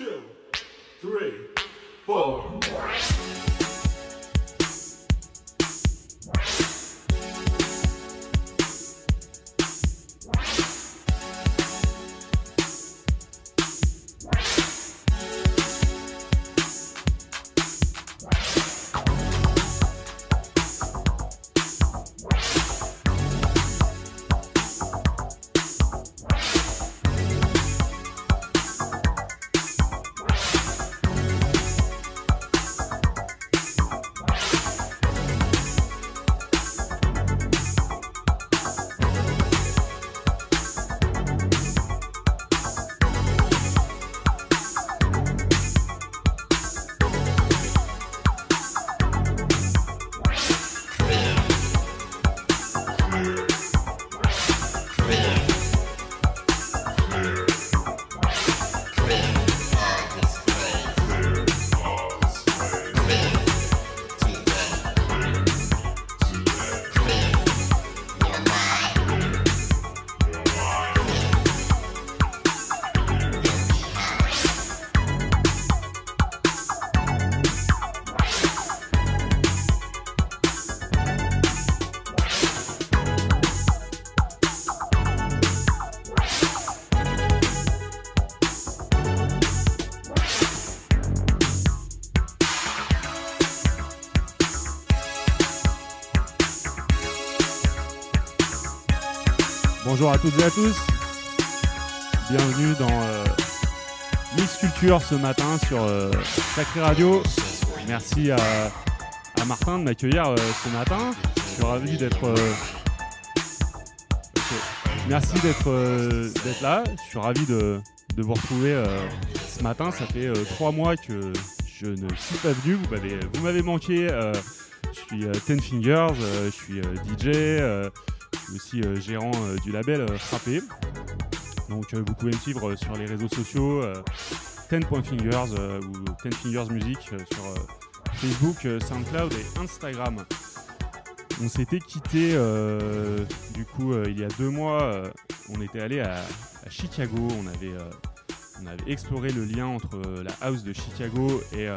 two, three, four. Bonjour à toutes et à tous. Bienvenue dans euh, Mix Culture ce matin sur euh, Sacré Radio. Merci à, Martin de m'accueillir euh, ce matin. Je suis ravi d'être. euh. Merci d'être euh, d'être là. Je suis ravi de, vous retrouver ce matin. Ça fait trois mois que je ne suis pas venu. Vous m'avez vous m'avez manqué. je suis Ten Fingers. je suis DJ. Aussi euh, gérant euh, du label euh, Frappé. Donc vous pouvez me suivre sur les réseaux sociaux 10.fingers euh, ou 10 Fingers Music sur Facebook, SoundCloud et Instagram. On s'était quitté du coup il y a deux mois. on était allé à, Chicago. On avait, exploré le lien entre la house de Chicago et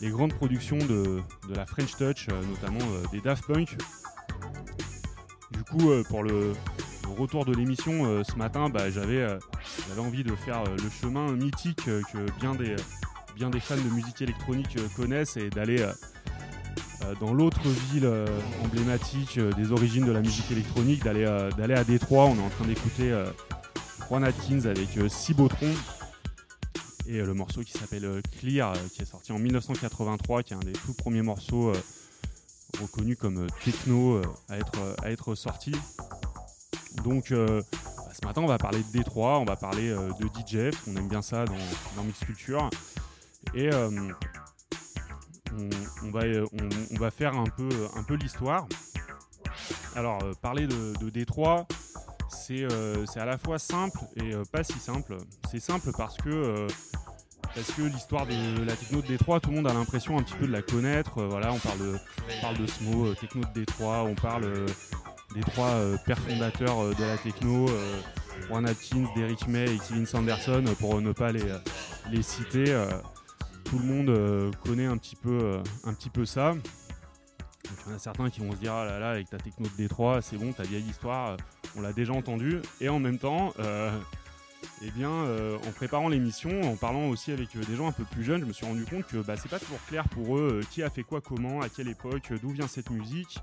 les grandes productions de, de la French Touch, notamment des Daft Punk. Du coup, euh, pour le, retour de l'émission euh, ce matin, bah, j'avais euh, j'avais envie de faire le chemin mythique que bien des, fans de musique électronique connaissent et d'aller dans l'autre ville emblématique des origines de la musique électronique, d'aller à Détroit. On est en train d'écouter Juan Atkins avec Cibotron et le morceau qui s'appelle Clear, qui est sorti en 1983, qui est un des tout premiers morceaux reconnu comme euh, techno euh, à, être, euh, à être sorti. Donc bah, ce matin on va parler de Détroit, on va parler de DJ, qu'on aime bien ça dans, dans Mix Culture. Et on, on va, on, on faire un peu, l'histoire. Alors parler de, de Détroit, c'est à la fois simple et pas si simple. C'est simple parce que parce que l'histoire de la techno de Détroit, tout le monde a l'impression un petit peu de la connaître. Euh, voilà, on parle de, on parle de ce mot euh, techno de Détroit, on parle euh, des trois pères fondateurs de la techno, Juan Atkins, Derrick May et Kevin Sanderson, pour ne pas les, citer. tout le monde connaît un petit peu, un petit peu ça. Il y en a certains qui vont se dire ah là là avec ta techno de Détroit c'est bon ta vieille histoire on l'a déjà entendu et en même temps eh bien, euh, en préparant l'émission, en parlant aussi avec euh, des gens un peu plus jeunes, je me suis rendu compte que bah, c'est pas toujours clair pour eux euh, qui a fait quoi, comment, à quelle époque, d'où vient cette musique,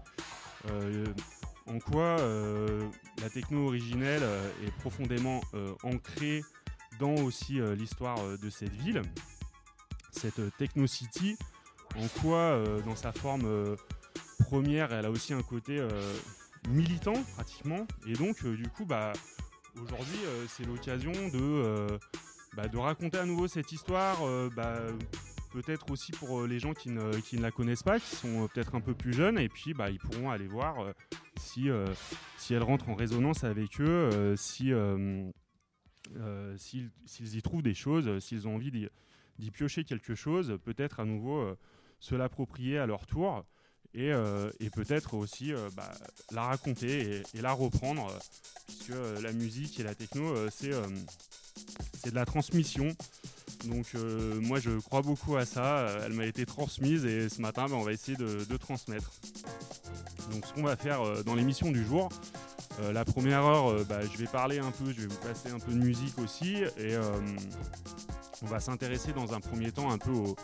en quoi la techno originelle est profondément ancrée dans aussi l'histoire de cette ville, cette techno city, en quoi dans sa forme première, elle a aussi un côté militant pratiquement, et donc du coup, bah Aujourd'hui, euh, c'est l'occasion de, euh, bah, de raconter à nouveau cette histoire, euh, bah, peut-être aussi pour les gens qui ne, qui ne la connaissent pas, qui sont peut-être un peu plus jeunes, et puis bah, ils pourront aller voir si, si elle rentre en résonance avec eux, si, s'ils, y trouvent des choses, s'ils ont envie d'y, piocher quelque chose, peut-être à nouveau se l'approprier à leur tour. Et, euh, et peut-être aussi euh, bah, la raconter et, la reprendre, euh, puisque la musique et la techno, c'est, de la transmission. Donc moi je crois beaucoup à ça, elle m'a été transmise et ce matin ben, on va essayer de, transmettre. Donc ce qu'on va faire dans l'émission du jour, la première heure bah, je vais parler un peu, je vais vous passer un peu de musique aussi et on va s'intéresser dans un premier temps un peu au, au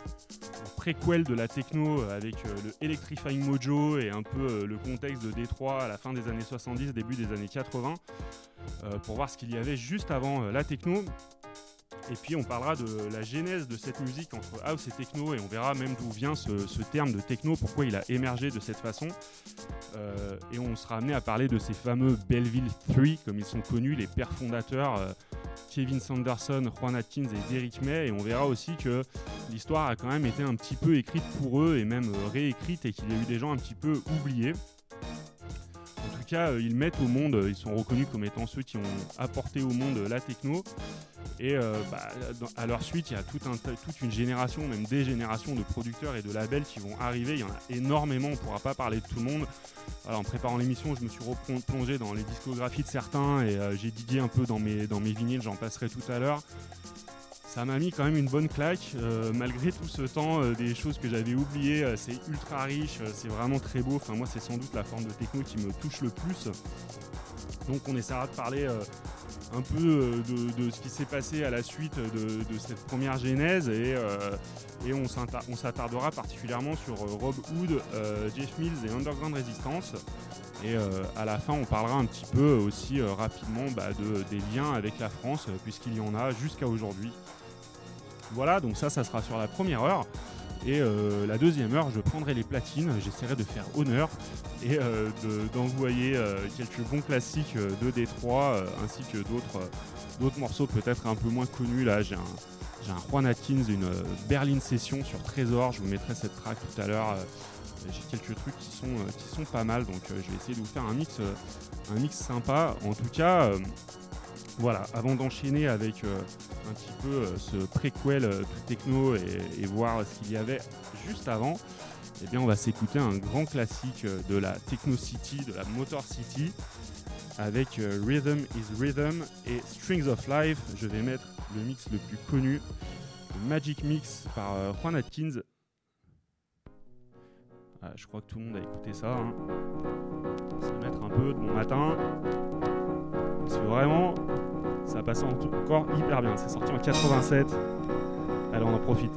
préquel de la techno avec euh, le Electrifying Mojo et un peu euh, le contexte de Détroit à la fin des années 70, début des années 80 euh, pour voir ce qu'il y avait juste avant la techno. Et puis on parlera de la genèse de cette musique entre house et techno et on verra même d'où vient ce, terme de techno, pourquoi il a émergé de cette façon. Euh, et on sera amené à parler de ces fameux Belleville 3 comme ils sont connus, les pères fondateurs euh, Kevin Sanderson, Juan Atkins et Derrick May. Et on verra aussi que l'histoire a quand même été un petit peu écrite pour eux et même euh, réécrite et qu'il y a eu des gens un petit peu oubliés. En tout cas, euh, ils mettent au monde, euh, ils sont reconnus comme étant ceux qui ont apporté au monde la techno. Et euh, bah, à leur suite, il y a toute une génération, même des générations de producteurs et de labels qui vont arriver. Il y en a énormément, on ne pourra pas parler de tout le monde. En préparant l'émission, je me suis replongé dans les discographies de certains et euh, j'ai digué un peu dans mes, dans mes vinyles, j'en passerai tout à l'heure. Ça m'a mis quand même une bonne claque, euh, malgré tout ce temps, euh, des choses que j'avais oubliées, euh, c'est ultra riche, c'est vraiment très beau, enfin moi c'est sans doute la forme de techno qui me touche le plus. Donc on essaiera de parler un peu de, ce qui s'est passé à la suite de, cette première genèse et, on s'attardera particulièrement sur Rob Hood, Jeff Mills et Underground Resistance. Et à la fin, on parlera un petit peu aussi rapidement bah, de, des liens avec la France, puisqu'il y en a jusqu'à aujourd'hui. Voilà, donc ça, ça sera sur la première heure. Et euh, la deuxième heure, je prendrai les platines, j'essaierai de faire honneur et euh, de- d'envoyer euh, quelques bons classiques de Détroit, ainsi que d'autres morceaux peut-être un peu moins connus. Là, j'ai un, un Juan Atkins, une Berlin Session sur Trésor, je vous mettrai cette track tout à l'heure. j'ai quelques trucs qui sont, pas mal, donc je vais essayer de vous faire un mix, un mix sympa. En tout cas, voilà, avant d'enchaîner avec euh, un petit peu euh, ce préquel euh, tout techno et, voir ce qu'il y avait juste avant, eh bien on va s'écouter un grand classique euh, de la Techno City, de la Motor City, avec Rhythm is Rhythm et Strings of Life. Je vais mettre le mix le plus connu, le Magic Mix par Juan Atkins. Ah, je crois que tout le monde a écouté ça. Hein. Se mettre un peu de bon matin. Parce que vraiment, ça passe encore hyper bien. C'est sorti en 87. Allez, on en profite.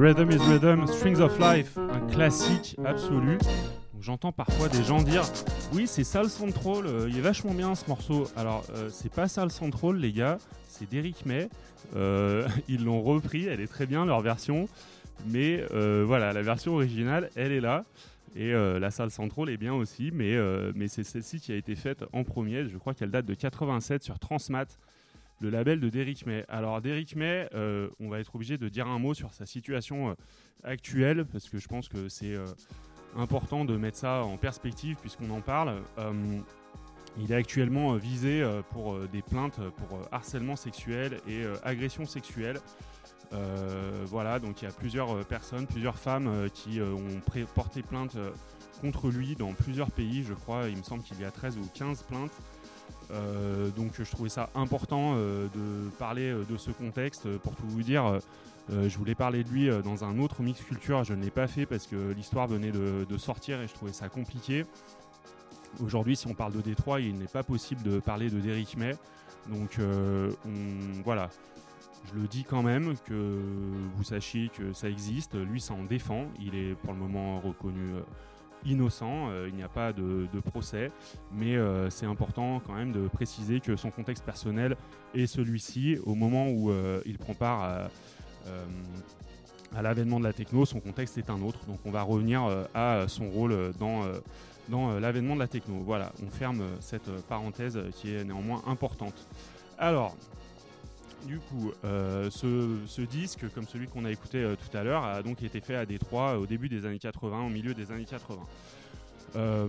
Rhythm is Rhythm, Strings of Life, un classique absolu. J'entends parfois des gens dire Oui, c'est Sal Central, euh, il est vachement bien ce morceau. Alors, euh, c'est pas Sal Central, les gars, c'est Derrick May. Euh, ils l'ont repris, elle est très bien leur version. Mais voilà, la version originale, elle est là. Et la salle Central est bien aussi, mais, mais c'est celle-ci qui a été faite en premier. Je crois qu'elle date de 87 sur Transmat le label de Derrick May. Alors Derrick May, euh, on va être obligé de dire un mot sur sa situation euh, actuelle parce que je pense que c'est euh, important de mettre ça en perspective puisqu'on en parle. il est actuellement visé pour des plaintes pour harcèlement sexuel et agression sexuelle. voilà, donc il y a plusieurs personnes, plusieurs femmes qui ont porté plainte contre lui dans plusieurs pays, je crois. Il me semble qu'il y a 13 ou 15 plaintes. Euh, donc je trouvais ça important euh, de parler euh, de ce contexte. Pour tout vous dire, je voulais parler de lui dans un autre mix culture. Je ne l'ai pas fait parce que l'histoire venait de, sortir et je trouvais ça compliqué. Aujourd'hui, si on parle de Détroit, il n'est pas possible de parler de Derrick May. Donc voilà, je le dis quand même que vous sachiez que ça existe. Lui, ça en défend. Il est pour le moment reconnu innocent, euh, il n'y a pas de, procès, mais euh, c'est important quand même de préciser que son contexte personnel est celui-ci. Au moment où euh, il prend part à, l'avènement de la techno, son contexte est un autre. Donc on va revenir à son rôle dans, dans l'avènement de la techno. Voilà, on ferme cette parenthèse qui est néanmoins importante. Alors, du coup, euh, ce, disque, comme celui qu'on a écouté euh, tout à l'heure, a donc été fait à Détroit au début des années 80, au milieu des années 80. Euh,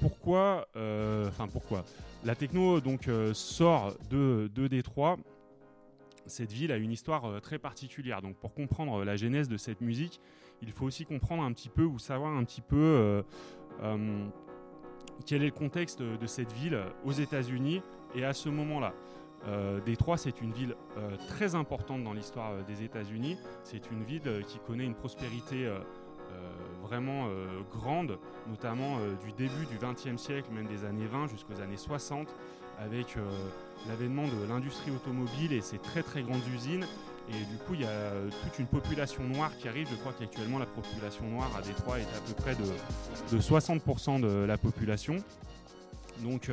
pourquoi, enfin pourquoi? La techno donc sort de, de Détroit. Cette ville a une histoire très particulière. Donc pour comprendre la genèse de cette musique, il faut aussi comprendre un petit peu ou savoir un petit peu quel est le contexte de cette ville aux États-Unis et à ce moment-là. Euh, Détroit, c'est une ville euh, très importante dans l'histoire euh, des États-Unis. C'est une ville qui connaît une prospérité vraiment grande, notamment du début du XXe siècle, même des années 20 jusqu'aux années 60, avec l'avènement de l'industrie automobile et ses très très grandes usines. Et du coup, il y a toute une population noire qui arrive. Je crois qu'actuellement, la population noire à Détroit est à peu près de, de 60% de la population. Donc,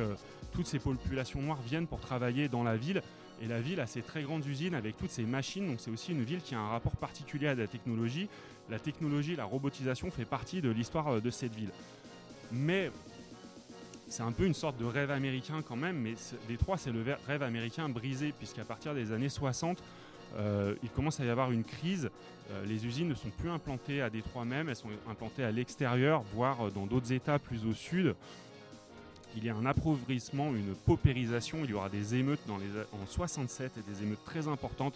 toutes ces populations noires viennent pour travailler dans la ville. Et la ville a ses très grandes usines avec toutes ces machines. Donc c'est aussi une ville qui a un rapport particulier à la technologie. La technologie, la robotisation fait partie de l'histoire euh, de cette ville. Mais c'est un peu une sorte de rêve américain quand même. Mais Détroit, c'est le rêve américain brisé, puisqu'à partir des années 60, euh, il commence à y avoir une crise. Euh, les usines ne sont plus implantées à Détroit même, elles sont implantées à l'extérieur, voire dans d'autres États plus au sud il y a un appauvrissement, une paupérisation. Il y aura des émeutes dans les, en 67 et des émeutes très importantes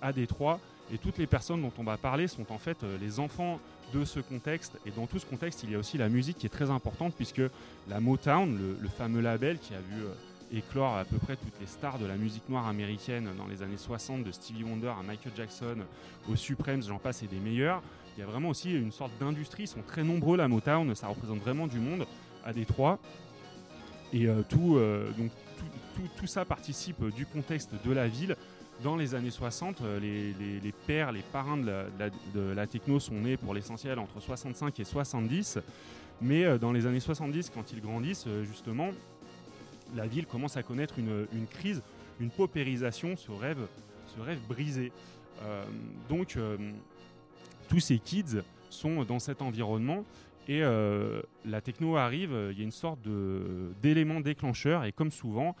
à Détroit. Et toutes les personnes dont on va parler sont en fait euh, les enfants de ce contexte. Et dans tout ce contexte, il y a aussi la musique qui est très importante puisque la Motown, le, fameux label qui a vu euh, éclore à peu près toutes les stars de la musique noire américaine dans les années 60, de Stevie Wonder à Michael Jackson, aux Supremes, j'en passe, et des meilleurs. Il y a vraiment aussi une sorte d'industrie, ils sont très nombreux la Motown, ça représente vraiment du monde à Détroit. Et euh, tout, euh, donc, tout, ça participe du contexte de la ville. Dans les années 60, euh, les, pères, les parrains de la, techno sont nés pour l'essentiel entre 65 et 70. Mais dans les années 70, quand ils grandissent, justement, la ville commence à connaître une, crise, une paupérisation, ce rêve, ce rêve brisé. donc, tous ces kids sont dans cet environnement et euh, la techno arrive, il y a une sorte d'élément déclencheur, et comme souvent,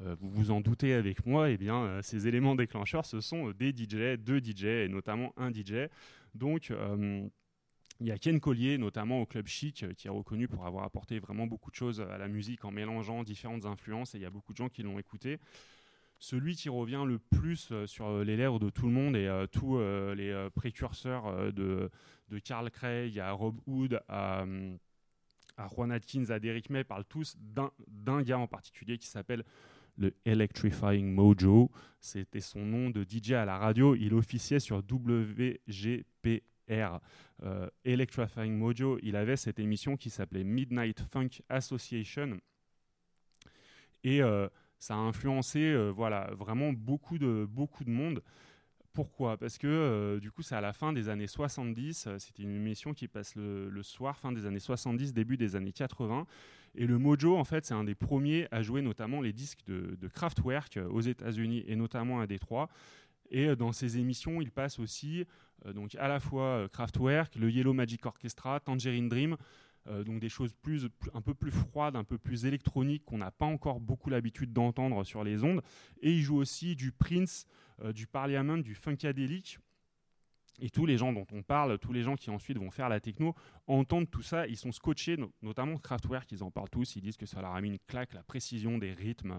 euh, vous vous en doutez avec moi, eh bien, euh, ces éléments déclencheurs, ce sont des DJ, deux DJ, et notamment un DJ. Donc, il y a Ken Collier, notamment au Club Chic, qui est reconnu pour avoir apporté vraiment beaucoup de choses à la musique en mélangeant différentes influences, et il y a beaucoup de gens qui l'ont écouté celui qui revient le plus sur les lèvres de tout le monde et tous les précurseurs de, de Carl Craig à Rob Hood à, à Juan Atkins à Derrick May parlent tous d'un gars en particulier qui s'appelle le Electrifying Mojo. C'était son nom de DJ à la radio. Il officiait sur WGPR. Euh, Electrifying Mojo, il avait cette émission qui s'appelait Midnight Funk Association. Et euh, ça a influencé euh, voilà, vraiment beaucoup de, beaucoup de monde pourquoi? Parce que du coup, c'est à la fin des années 70. C'était une émission qui passe le, soir, fin des années 70, début des années 80. Et le Mojo, en fait, c'est un des premiers à jouer notamment les disques de, de Kraftwerk aux États-Unis et notamment à Détroit. Et dans ces émissions, il passe aussi donc à la fois Kraftwerk, le Yellow Magic Orchestra, Tangerine Dream, euh, donc des choses plus, un peu plus froides, un peu plus électroniques qu'on n'a pas encore beaucoup l'habitude d'entendre sur les ondes. Et il joue aussi du Prince, euh, du Parliament, du Funkadelic. Et tous les gens dont on parle, tous les gens qui ensuite vont faire la techno, entendent tout ça, ils sont scotchés, notamment Kraftwerk, ils en parlent tous, ils disent que ça leur a mis une claque, la précision des rythmes,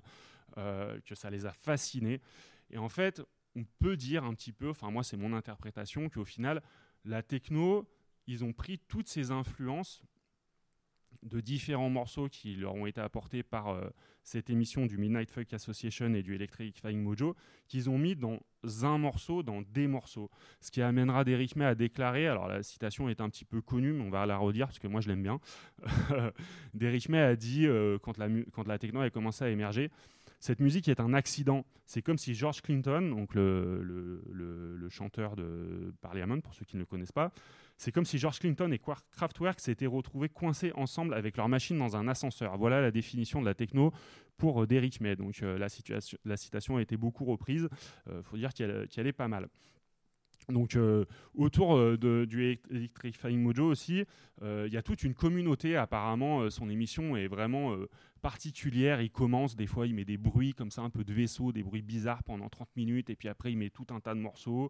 euh, que ça les a fascinés. Et en fait, on peut dire un petit peu, enfin moi c'est mon interprétation, qu'au final, la techno, ils ont pris toutes ces influences de différents morceaux qui leur ont été apportés par euh, cette émission du Midnight Folk Association et du Electric Flying Mojo, qu'ils ont mis dans un morceau, dans des morceaux. Ce qui amènera Derrick May à déclarer, alors la citation est un petit peu connue, mais on va la redire parce que moi je l'aime bien. Derrick May a dit, quand, la, quand la techno a commencé à émerger, cette musique est un accident. C'est comme si George Clinton, donc le, chanteur de Parliament, pour ceux qui ne le connaissent pas, c'est comme si George Clinton et Kraftwerk s'étaient retrouvés coincés ensemble avec leur machine dans un ascenseur. Voilà la définition de la techno pour euh, Derrick May. Donc euh, la, citation a été beaucoup reprise. Il euh, faut dire qu'elle est pas mal. Donc autour du Electrifying Mojo aussi, il y a toute une communauté. Apparemment, son émission est vraiment particulière. Il commence, des fois, il met des bruits comme ça, un peu de vaisseau, des bruits bizarres pendant 30 minutes, et puis après, il met tout un tas de morceaux,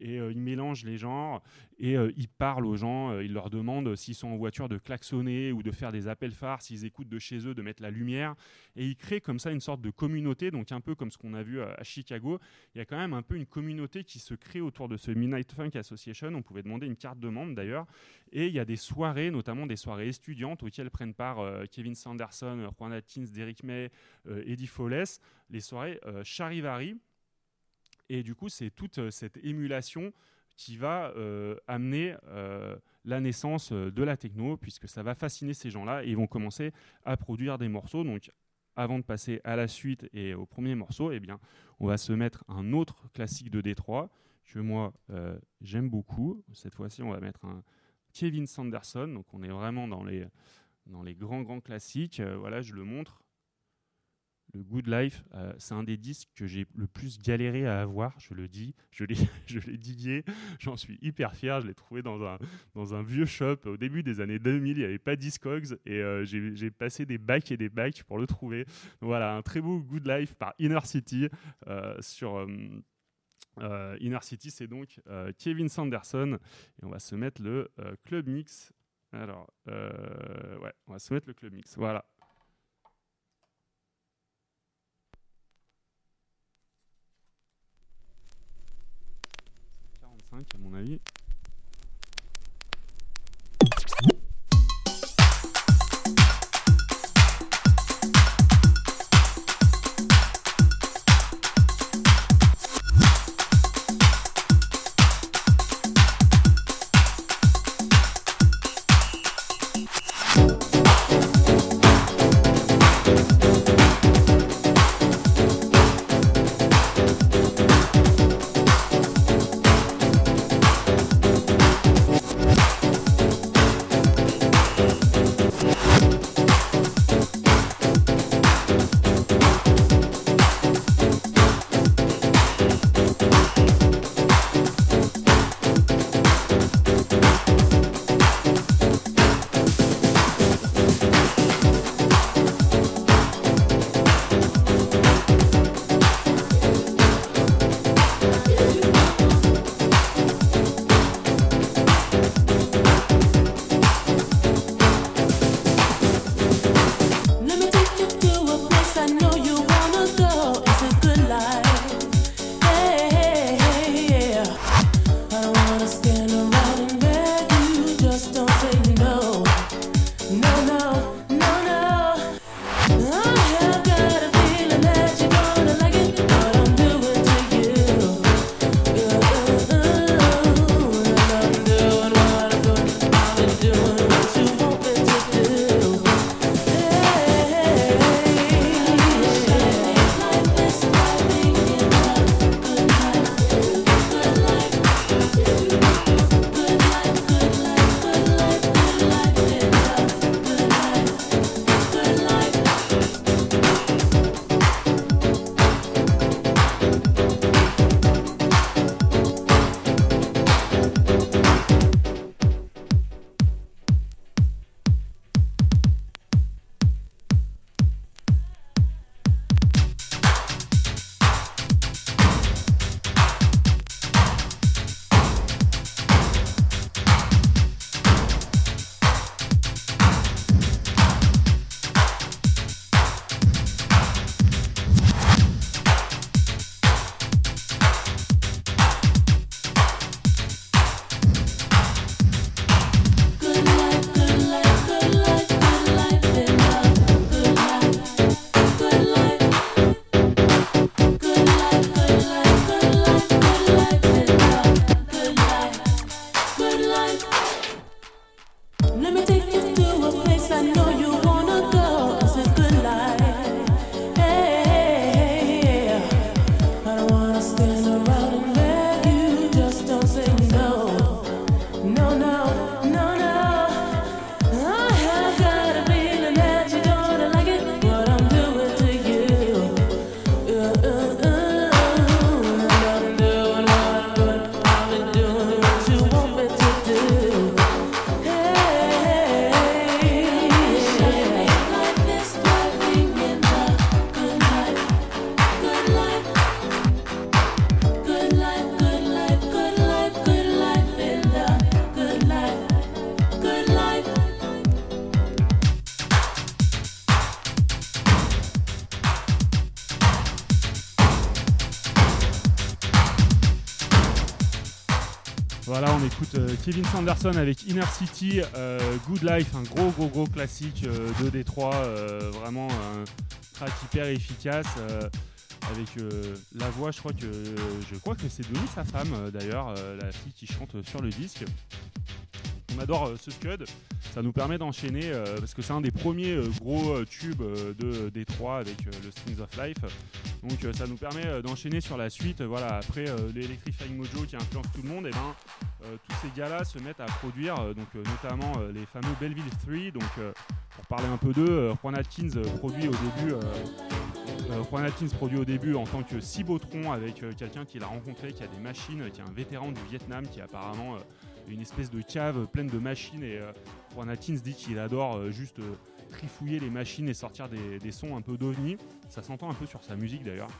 et euh, il mélange les genres, et euh, il parle aux gens, euh, il leur demande s'ils sont en voiture de klaxonner ou de faire des appels phares, s'ils écoutent de chez eux, de mettre la lumière, et il crée comme ça une sorte de communauté, donc un peu comme ce qu'on a vu à, Chicago. Il y a quand même un peu une communauté qui se crée autour de ce Midnight Funk Association. On pouvait demander une carte de membre d'ailleurs, et il y a des soirées, notamment des soirées étudiantes, auxquelles prennent part Kevin Sanderson, Juan Atkins, Derek May, euh, Eddie Folles, les soirées euh, Charivari. Et du coup, c'est toute euh, cette émulation qui va amener la naissance de la techno, puisque ça va fasciner ces gens-là et ils vont commencer à produire des morceaux. Donc, avant de passer à la suite et au premier morceau, eh bien, on va se mettre un autre classique de Détroit que moi j'aime beaucoup. Cette fois-ci, on va mettre un Kevin Sanderson. Donc, on est vraiment dans les dans les grands, grands classiques. Euh, voilà, je le montre. Le Good Life, euh, c'est un des disques que j'ai le plus galéré à avoir, je le dis. Je l'ai, digué, j'en suis hyper fier. Je l'ai trouvé dans un, dans un vieux shop. Au début des années 2000, il n'y avait pas Discogs et euh, j'ai, passé des bacs et des bacs pour le trouver. voilà, un très beau Good Life par Inner City. sur Inner City, c'est donc Kevin Sanderson. Et on va se mettre le Club Mix alors, euh, ouais, on va se mettre le club mix. Voilà. à mon avis. Kevin Sanderson avec Inner City, euh, Good Life, un gros gros gros classique euh, de Détroit, euh, vraiment un track hyper efficace. avec la voix, je crois que je crois que c'est devenu sa femme d'ailleurs, la fille qui chante sur le disque. On adore euh, ce scud, ça nous permet d'enchaîner euh, parce que c'est un des premiers euh, gros tubes de Détroit avec le Strings of Life. Donc ça nous permet d'enchaîner sur la suite. Voilà, après l'Electrifying Mojo qui influence tout le monde, et ben tous ces gars-là se mettent à produire, donc notamment les fameux Belleville 3. Donc pour parler un peu d'eux, Juan Atkins produit au début. produit au début en tant que Cibotron avec quelqu'un qu'il a rencontré, qui a des machines, qui est un vétéran du Vietnam, qui apparemment une espèce de cave pleine de machines. Et euh, Juan Atkins dit qu'il adore euh, juste euh, trifouiller les machines et sortir des, sons un peu d'ovni. Ça s'entend un peu sur sa musique d'ailleurs.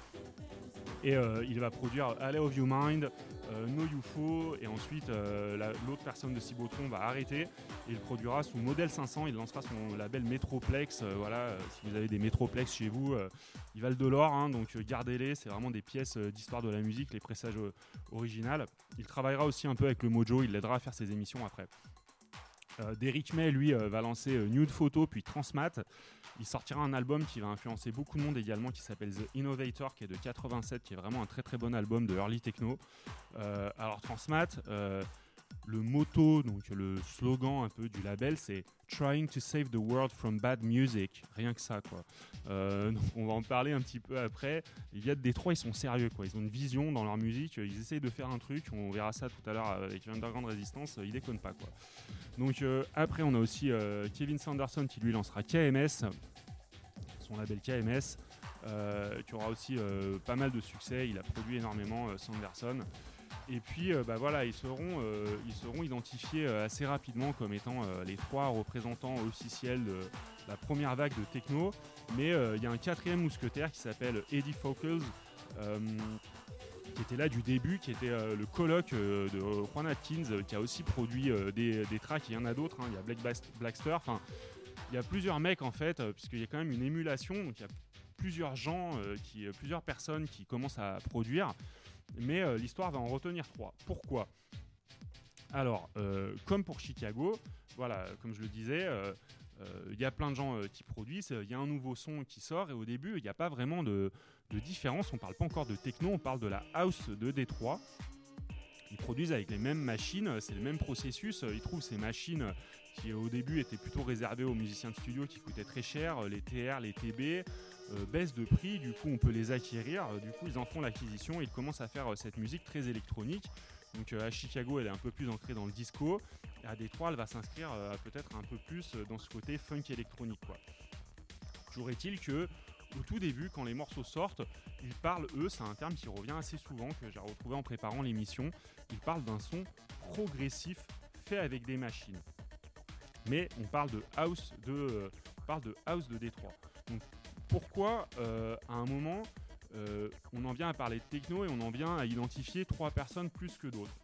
Et euh, il va produire Alley of You Mind, euh, No UFO, et ensuite euh, la- l'autre personne de Cibotron va arrêter. Et il produira sous modèle 500, il lancera son label Metroplex. voilà, si vous avez des Metroplex chez vous, ils valent de l'or, hein, donc gardez-les. C'est vraiment des pièces d'histoire de la musique, les pressages originales. Il travaillera aussi un peu avec le Mojo, il l'aidera à faire ses émissions après. Euh, Derrick May, lui, va lancer Nude Photo puis Transmat. Il sortira un album qui va influencer beaucoup de monde également, qui s'appelle The Innovator, qui est de 87, qui est vraiment un très très bon album de early techno. Euh, alors Transmat, euh, le motto, le slogan un peu du label, c'est Trying to save the world from bad music. Rien que ça, quoi. Euh, on va en parler un petit peu après. Il y a de Détroit, ils sont sérieux, quoi. Ils ont une vision dans leur musique. Ils essayent de faire un truc. On verra ça tout à l'heure avec Underground Resistance. Ils déconnent pas, quoi. Donc euh, après, on a aussi euh, Kevin Sanderson qui lui lancera KMS, son label KMS, qui aura aussi pas mal de succès. Il a produit énormément Sanderson. Et puis, euh, bah voilà, ils seront, euh, ils seront identifiés euh, assez rapidement comme étant les trois représentants officiels de la première vague de techno. Mais il y a un quatrième mousquetaire qui s'appelle Eddie euh, qui était là du début, qui était le coloc euh, de Juan Atkins, qui a aussi produit des, des tracks, il y en a d'autres, hein, il y a Black Blackster, enfin, il y a plusieurs mecs en fait, puisqu'il y a quand même une émulation, donc il y a plusieurs gens, qui, plusieurs personnes qui commencent à produire, mais euh, l'histoire va en retenir trois. Pourquoi? Alors, euh, comme pour Chicago, voilà, comme je le disais, euh, il y a plein de gens qui produisent, il y a un nouveau son qui sort, et au début, il n'y a pas vraiment de, différence. On parle pas encore de techno, on parle de la house de Détroit. Ils produisent avec les mêmes machines, c'est le même processus. Ils trouvent ces machines qui au début étaient plutôt réservées aux musiciens de studio qui coûtaient très cher, les TR, les TB, euh, baissent de prix, du coup on peut les acquérir, Euh, du coup ils en font l'acquisition et ils commencent à faire euh, cette musique très électronique. Donc à Chicago elle est un peu plus ancrée dans le disco, à Détroit elle va s'inscrire peut-être un peu plus dans ce côté funk électronique. Quoi. Toujours est-il que au tout début, quand les morceaux sortent, ils parlent, eux, c'est un terme qui revient assez souvent, que j'ai retrouvé en préparant l'émission, ils parlent d'un son progressif fait avec des machines. Mais on parle de house de, parle de, house de Détroit. Pourquoi, euh, à un moment, euh, on en vient à parler de techno et on en vient à identifier trois personnes plus que d'autres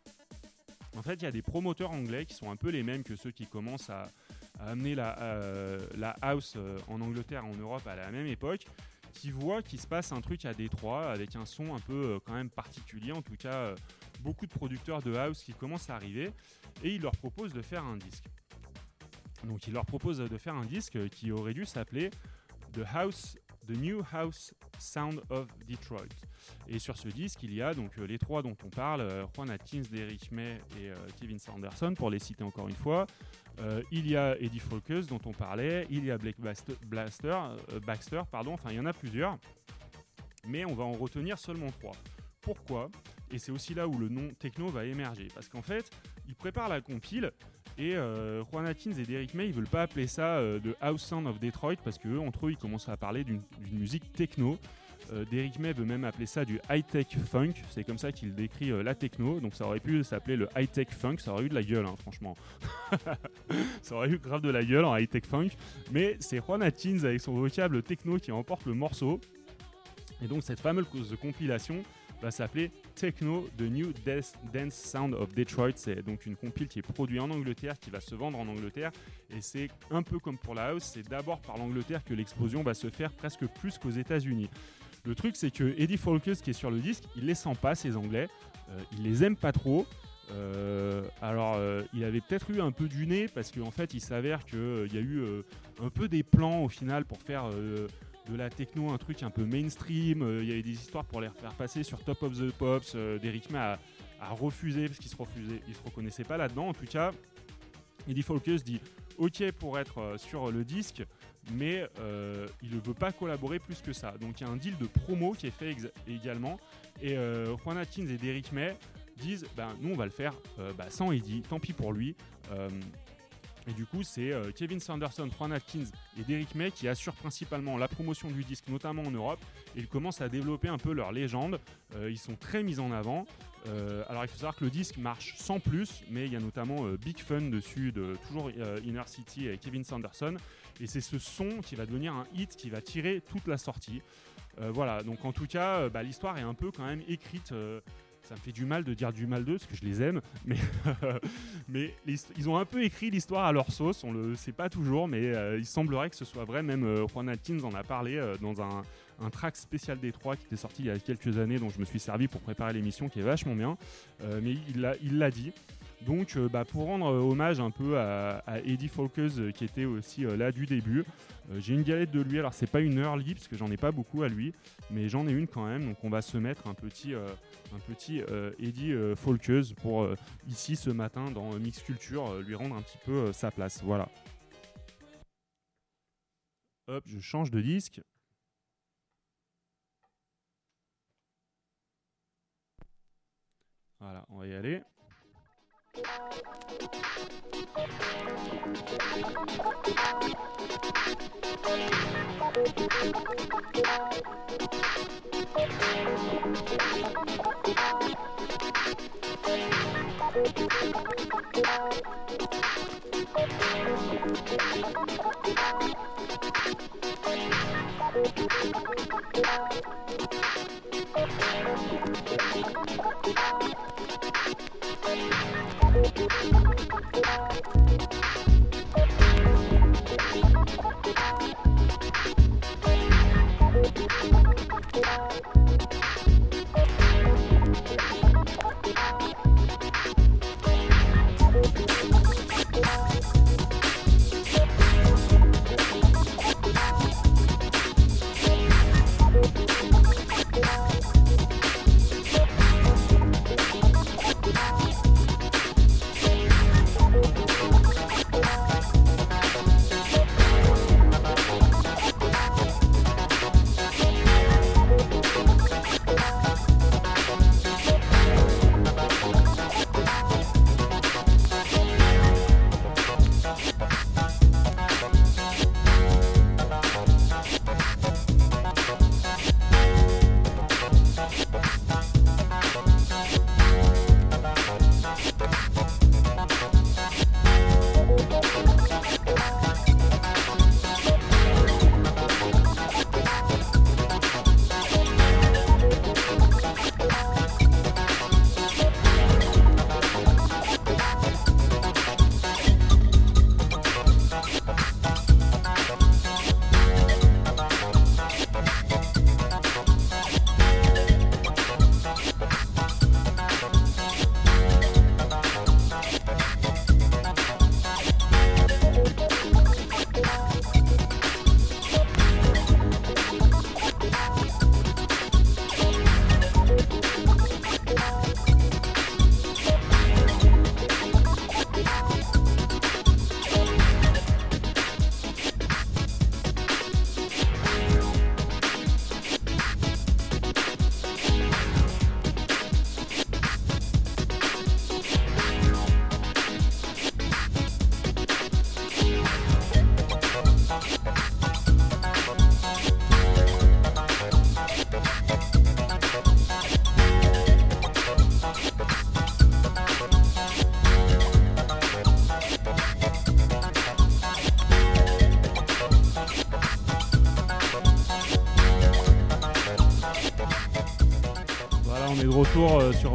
En fait, il y a des promoteurs anglais qui sont un peu les mêmes que ceux qui commencent à, amener la, euh, house en Angleterre et en Europe à la même époque, qui voient qu'il se passe un truc à Détroit avec un son un peu quand même particulier, en tout cas beaucoup de producteurs de house qui commencent à arriver, et ils leur proposent de faire un disque. Donc ils leur proposent de faire un disque qui aurait dû s'appeler The House, The New House Sound of Detroit. Et sur ce disque, il y a donc euh, les trois dont on parle, euh, Juan Atkins, Derrick May et euh, Kevin Sanderson, pour les citer encore une fois. Il y a Eddie Focus dont on parlait, il y a Blaster, Baxter, pardon, enfin il y en a plusieurs, mais on va en retenir seulement trois. Pourquoi? Et c'est aussi là où le nom techno va émerger, parce qu'en fait, ils préparent la compile et euh, Juan Atkins et Derrick May, ils veulent pas appeler ça euh, de House Sound of Detroit parce que eux, entre eux, ils commencent à parler d'une musique techno. Euh, Derrick May veut même appeler ça du high-tech funk, c'est comme ça qu'il décrit euh, la techno, donc ça aurait pu s'appeler le high-tech funk, ça aurait eu de la gueule, hein, franchement. ça aurait eu grave de la gueule en high-tech funk, mais c'est Juan Atkins avec son vocable techno qui emporte le morceau. Et donc cette fameuse compilation va s'appeler Techno, The New Dance Sound of Detroit. C'est donc une compile qui est produite en Angleterre, qui va se vendre en Angleterre. Et c'est un peu comme pour la house, c'est d'abord par l'Angleterre que l'explosion va se faire presque plus qu'aux États-Unis. Le truc, c'est que Eddie Focus, qui est sur le disque, il les sent pas, ces Anglais. Euh, il les aime pas trop. Euh, alors, euh, il avait peut-être eu un peu du nez parce qu'en fait, il s'avère qu'il y a eu un peu des plans au final pour faire de la techno un truc un peu mainstream. Euh, Il y avait des histoires pour les faire passer sur Top of the Pops. Derrick May a, refusé parce qu'il se refusait, il se reconnaissait pas là-dedans. En tout cas, Eddie Focus dit OK pour être euh, sur le disque, mais euh, il ne veut pas collaborer plus que ça. Donc il y a un deal de promo qui est fait également. Et Juan Atkins et Derrick May disent ben, nous on va le faire bah, sans Eddie, tant pis pour lui. Et du coup, c'est euh, Kevin Sanderson, Juan Atkins et Derrick May qui assurent principalement la promotion du disque, notamment en Europe. Et ils commencent à développer un peu leur légende. Euh, ils sont très mis en avant. Euh, alors, il faut savoir que le disque marche sans plus, mais il y a notamment Big Fun dessus, de toujours Inner City et Kevin Sanderson. Et c'est ce son qui va devenir un hit qui va tirer toute la sortie. Voilà, donc en tout cas, bah, l'histoire est un peu quand même écrite. Ça me fait du mal de dire du mal d'eux parce que je les aime, mais, ils ont un peu écrit l'histoire à leur sauce. On le sait pas toujours, mais euh, il semblerait que ce soit vrai. Même euh, Juan Atkins en a parlé euh, dans un, un track spécial Détroit qui était sorti il y a quelques années, dont je me suis servi pour préparer l'émission, qui est vachement bien. Mais il l'a dit. Donc, euh, bah, pour rendre euh, hommage un peu à, Eddie Folkes, euh, qui était aussi là du début, j'ai une galette de lui. Alors, c'est pas une early, parce que j'en ai pas beaucoup à lui, mais j'en ai une quand même. Donc, on va se mettre un petit, un petit Eddie Folkes pour ici ce matin dans Mix Culture, lui rendre un petit peu sa place. Voilà. Hop, je change de disque. Voilà, on va y aller. Voilà,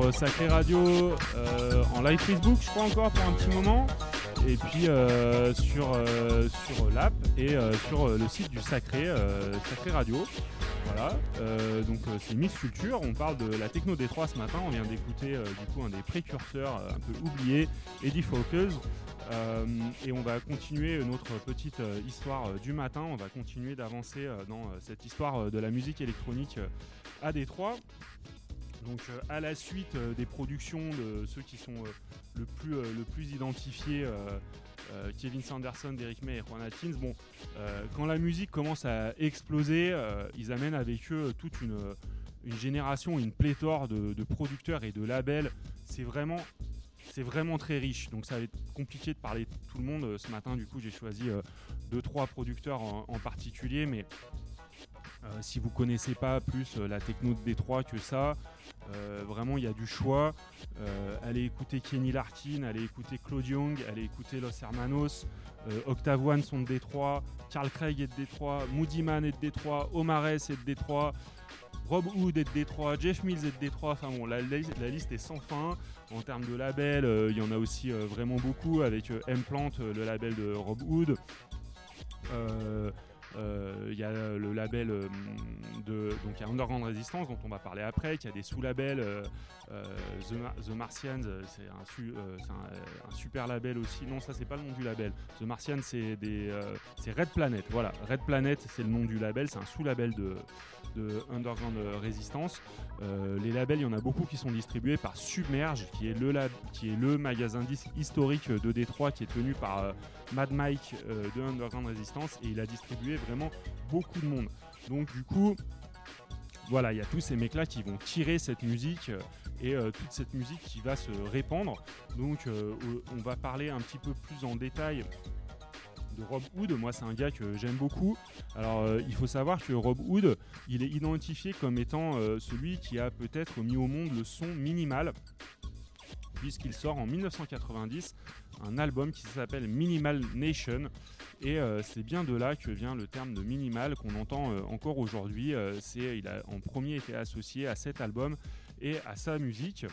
Euh, Sacré Radio, euh, en live Facebook, je crois encore pour un petit moment, et puis euh, sur, sur l'app et sur le site du Sacré, Sacré Radio. Voilà, donc c'est Mix Culture, on parle de la techno Détroit ce matin, on vient d'écouter du coup un des précurseurs un peu oubliés, Eddie Focus, et on va continuer notre petite histoire du matin, on va continuer d'avancer dans cette histoire de la musique électronique à Détroit. Donc euh, à la suite euh, des productions de ceux qui sont euh, le, plus, identifiés, Kevin Sanderson, Derrick May et Juan Atkins, bon, quand la musique commence à exploser, ils amènent avec eux toute une, génération, une pléthore de, producteurs et de labels. C'est vraiment, c'est vraiment très riche. Donc ça va être compliqué de parler de tout le monde. Ce matin, du coup, j'ai choisi deux, trois producteurs en, particulier, mais si vous connaissez pas plus la techno de Détroit que ça, euh, vraiment il y a du choix. Euh, allez écouter Kenny Larkin, allez écouter Claude Young, allez écouter Los Hermanos, euh, Octave One sont de Détroit, Carl Craig est de Détroit, Moody Man est de Détroit, Omares est de Détroit, Rob Hood est de Détroit, Jeff Mills est de Détroit. Enfin bon, la, liste est sans fin. En termes de labels, euh, il y en a aussi vraiment beaucoup avec M-Plant, le label de Rob Hood. Il y a le label donc il y a Underground Resistance dont on va parler après, qui a des sous-labels euh, euh, The, Mar- The Martians, euh, c'est un, super label aussi. Non, ça c'est pas le nom du label. The Martians c'est des c'est Red Planet. Voilà, Red Planet c'est le nom du label, c'est un sous-label de de Underground Resistance. Les labels, il y en a beaucoup qui sont distribués par Submerge, qui est le, qui est le magasin disque historique de Détroit, qui est tenu par Mad Mike de Underground Resistance, et il a distribué vraiment beaucoup de monde. Donc du coup, voilà, il y a tous ces mecs-là qui vont tirer cette musique euh, et euh, toute cette musique qui va se répandre. Donc euh, on va parler un petit peu plus en détail de Rob Hood. Moi, c'est un gars que j'aime beaucoup. Alors, il faut savoir que Rob Hood, il est identifié comme étant celui qui a peut-être mis au monde le son minimal, puisqu'il sort en 1990 un album qui s'appelle Minimal Nation. Et euh, c'est bien de là que vient le terme de minimal qu'on entend euh, encore aujourd'hui. Euh, il a en premier été associé à cet album et à sa musique.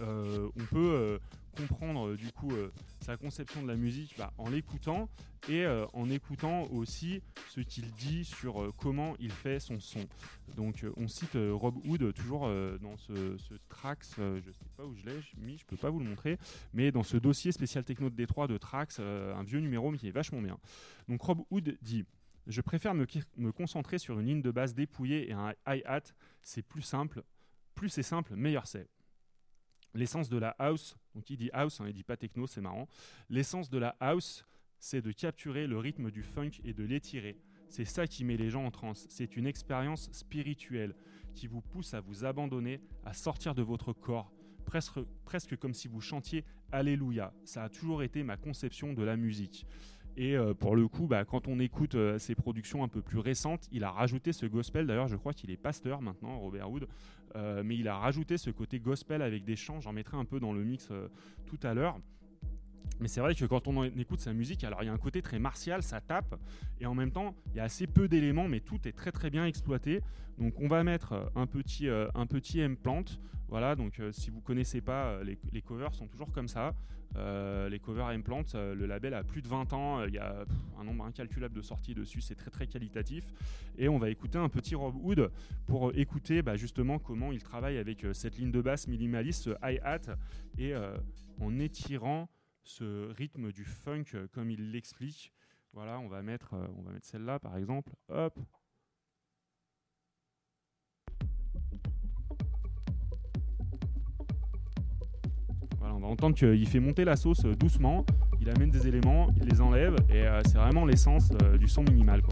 On peut comprendre euh, du coup euh, sa conception de la musique bah, en l'écoutant et euh, en écoutant aussi ce qu'il dit sur comment il fait son son. Donc on cite Rob Hood toujours dans ce, Trax, je sais pas où je l'ai mis, je peux pas vous le montrer, mais dans ce dossier spécial techno de Détroit de Trax, un vieux numéro mais qui est vachement bien. Donc Rob Hood dit je préfère me, me concentrer sur une ligne de basse dépouillée et un hi-hat, c'est plus simple, plus c'est simple, meilleur c'est. L'essence de la house, donc il dit house, hein, il dit pas techno, c'est marrant. L'essence de la house, c'est de capturer le rythme du funk et de l'étirer. C'est ça qui met les gens en transe. C'est une expérience spirituelle qui vous pousse à vous abandonner, à sortir de votre corps, presque, presque comme si vous chantiez Alléluia. Ça a toujours été ma conception de la musique. Et euh, pour le coup, bah, quand on écoute euh, ses productions un peu plus récentes, il a rajouté ce gospel. D'ailleurs, je crois qu'il est pasteur maintenant, Robert Wood. Euh, mais il a rajouté ce côté gospel avec des chants. J'en mettrai un peu dans le mix euh, tout à l'heure. Mais c'est vrai que quand on écoute sa musique, alors il y a un côté très martial, ça tape, et en même temps, il y a assez peu d'éléments, mais tout est très très bien exploité. Donc on va mettre euh, un petit, euh, un petit M-Plant. Voilà, donc euh, si vous connaissez pas, euh, les, covers sont toujours comme ça. Euh, les covers M-Plant, euh, le label a plus de 20 ans, il y a un nombre incalculable de sorties dessus, c'est très très qualitatif. Et on va écouter un petit Rob Hood pour écouter bah, justement comment il travaille avec cette ligne de basse minimaliste, ce hi-hat, et en étirant ce rythme du funk comme il l'explique. Voilà, on va mettre, on va mettre celle-là par exemple. Hop. On va entendre qu'il fait monter la sauce euh, doucement. Il amène des éléments, il les enlève et euh, c'est vraiment l'essence euh, du son minimal.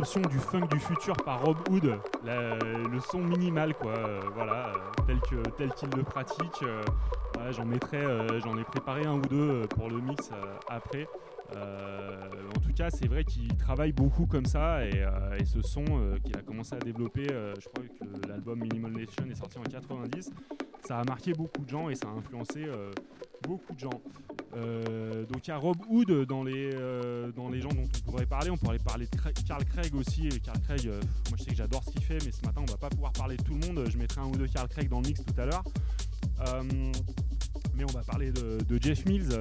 Du funk du futur par Rob Hood, le son minimal quoi, euh, voilà, tel que tel qu'il le pratique. j'en mettrai, j'en ai préparé un ou deux pour le mix après. en tout cas, c'est vrai qu'il travaille beaucoup comme ça et, ce son qu'il a commencé à développer, je crois que l'album Minimal Nation est sorti en 90, ça a marqué beaucoup de gens et ça a influencé beaucoup de gens. Euh, donc il y a Rob Hood dans les, euh, dans les gens dont on pourrait parler. On pourrait parler de Carl Craig aussi. Carl Craig, euh, moi je sais que j'adore ce qu'il fait, mais ce matin on va pas pouvoir parler de tout le monde. Je mettrai un ou deux Carl Craig dans le mix tout à l'heure. mais on va parler de, Jeff Mills.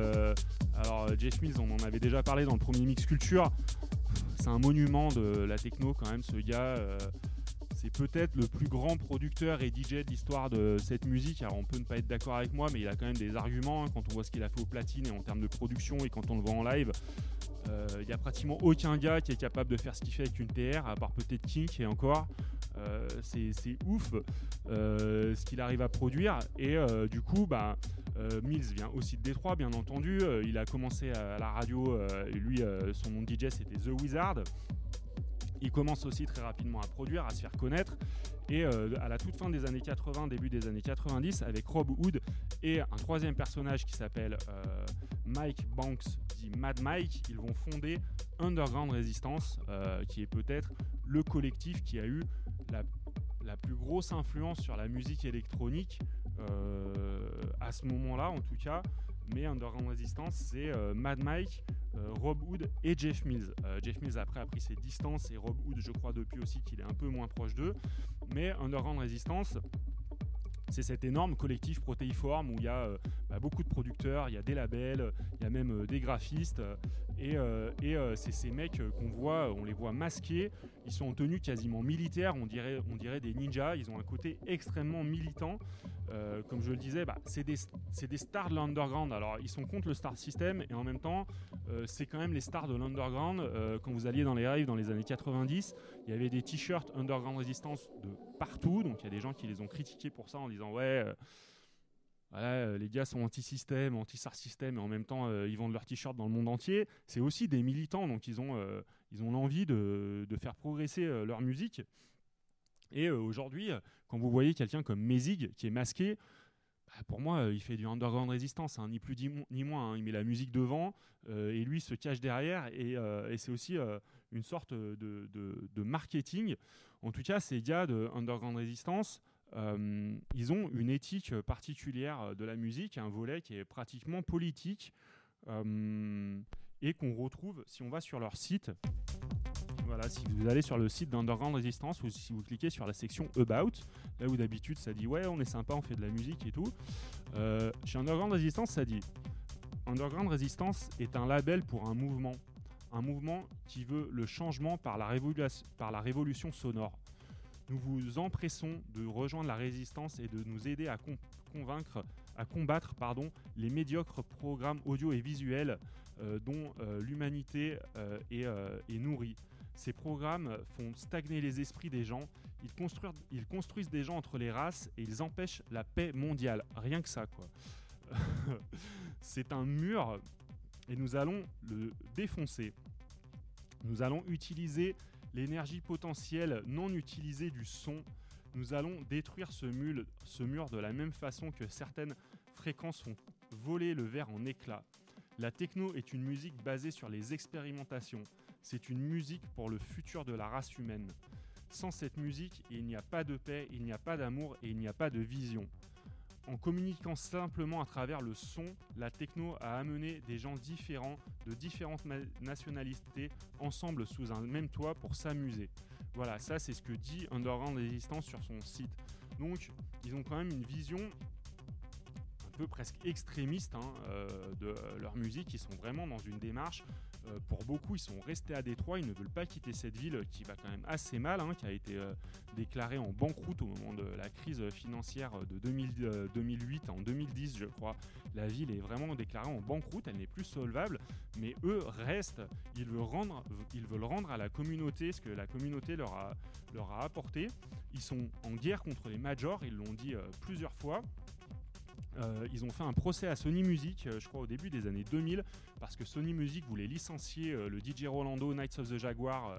alors Jeff Mills, on en avait déjà parlé dans le premier mix culture. C'est un monument de la techno quand même, ce gars. C'est peut-être le plus grand producteur et DJ de l'histoire de cette musique. Alors on peut ne pas être d'accord avec moi, mais il a quand même des arguments hein, quand on voit ce qu'il a fait au platine et en termes de production et quand on le voit en live. Euh, il n'y a pratiquement aucun gars qui est capable de faire ce qu'il fait avec une TR, à part peut-être Kink et encore. Euh, c'est ouf euh, ce qu'il arrive à produire. Et du coup, bah, Mills vient aussi de Détroit, bien entendu. il a commencé à la radio, et lui, son nom de DJ c'était The Wizard. Il commence aussi très rapidement à produire, à se faire connaître. Et euh, à la toute fin des années 80, début des années 90, avec Rob Hood et un troisième personnage qui s'appelle euh, Mike Banks, dit Mad Mike, ils vont fonder Underground Resistance, euh, qui est peut-être le collectif qui a eu la, la, plus grosse influence sur la musique électronique à ce moment-là, en tout cas. Mais Underground Resistance, c'est Mad Mike, euh, Rob Hood et Jeff Mills. Euh, Jeff Mills après a pris ses distances et Rob Hood je crois depuis aussi qu'il est un peu moins proche d'eux. Mais Underground Resistance, c'est cet énorme collectif protéiforme où il y a euh, bah, beaucoup de producteurs, il y a des labels, il y a même des graphistes. Et, c'est ces mecs qu'on voit, on les voit masqués, ils sont en tenue quasiment militaire, on dirait, on dirait des ninjas, ils ont un côté extrêmement militant. Euh, comme je le disais, bah, c'est des, des, stars de l'underground. Alors, ils sont contre le star system et en même temps, euh, c'est quand même les stars de l'underground. Euh, quand vous alliez dans les raves dans les années 90, il y avait des t-shirts Underground Resistance de partout. Donc, il y a des gens qui les ont critiqués pour ça en disant Ouais, voilà, les gars sont anti-système, anti-star system et en même temps, ils vendent leurs t-shirts dans le monde entier. C'est aussi des militants, donc ils ont, ont l'envie de, de, faire progresser leur musique. Et euh, aujourd'hui, quand vous voyez quelqu'un comme Mézig qui est masqué, bah, pour moi, euh, il fait du underground résistance, hein, ni plus ni moins. Hein. il met la musique devant euh, et lui se cache derrière. Et, c'est aussi une sorte de, marketing. En tout cas, ces gars de underground résistance, ils ont une éthique particulière de la musique, un volet qui est pratiquement politique et qu'on retrouve si on va sur leur site. Voilà, si vous allez sur le site d'Underground Resistance ou si vous cliquez sur la section About, là où d'habitude ça dit ouais on est sympa, on fait de la musique et tout, euh, chez Underground Resistance ça dit Underground Resistance est un label pour un mouvement, un mouvement qui veut le changement par la révolution sonore. Nous vous empressons de rejoindre la résistance et de nous aider à convaincre, à combattre pardon, les médiocres programmes audio et visuels euh, dont euh, l'humanité est nourrie. Ces programmes font stagner les esprits des gens, ils construisent, ils construisent des gens entre les races et ils empêchent la paix mondiale. Rien que ça, quoi. C'est un mur et nous allons le défoncer. Nous allons utiliser l'énergie potentielle non utilisée du son. Nous allons détruire ce mur, de la même façon que certaines fréquences font voler le verre en éclats. La techno est une musique basée sur les expérimentations. C'est une musique pour le futur de la race humaine. Sans cette musique, il n'y a pas de paix, il n'y a pas d'amour et il n'y a pas de vision. En communiquant simplement à travers le son, la techno a amené des gens différents, de différentes nationalités, ensemble sous un même toit pour s'amuser. Voilà, ça c'est ce que dit Underground Resistance sur son site. Donc, ils ont quand même une vision presque extrémiste hein, euh, de leur musique. Ils sont vraiment dans une démarche euh, pour beaucoup, ils sont restés à Détroit, ils ne veulent pas quitter cette ville qui va quand même assez mal, hein, qui a été euh, déclarée en banqueroute au moment de la crise financière de 2008, euh, en 2010 je crois. La ville est vraiment déclarée en banqueroute, elle n'est plus solvable, mais eux restent, ils veulent rendre, ils veulent rendre à la communauté ce que la communauté leur a apporté. Ils sont en guerre contre les majors, ils l'ont dit plusieurs fois. Euh, ils ont fait un procès à Sony Music, euh, je crois au début des années 2000, parce que Sony Music voulait licencier euh, le DJ Rolando Knights of the Jaguar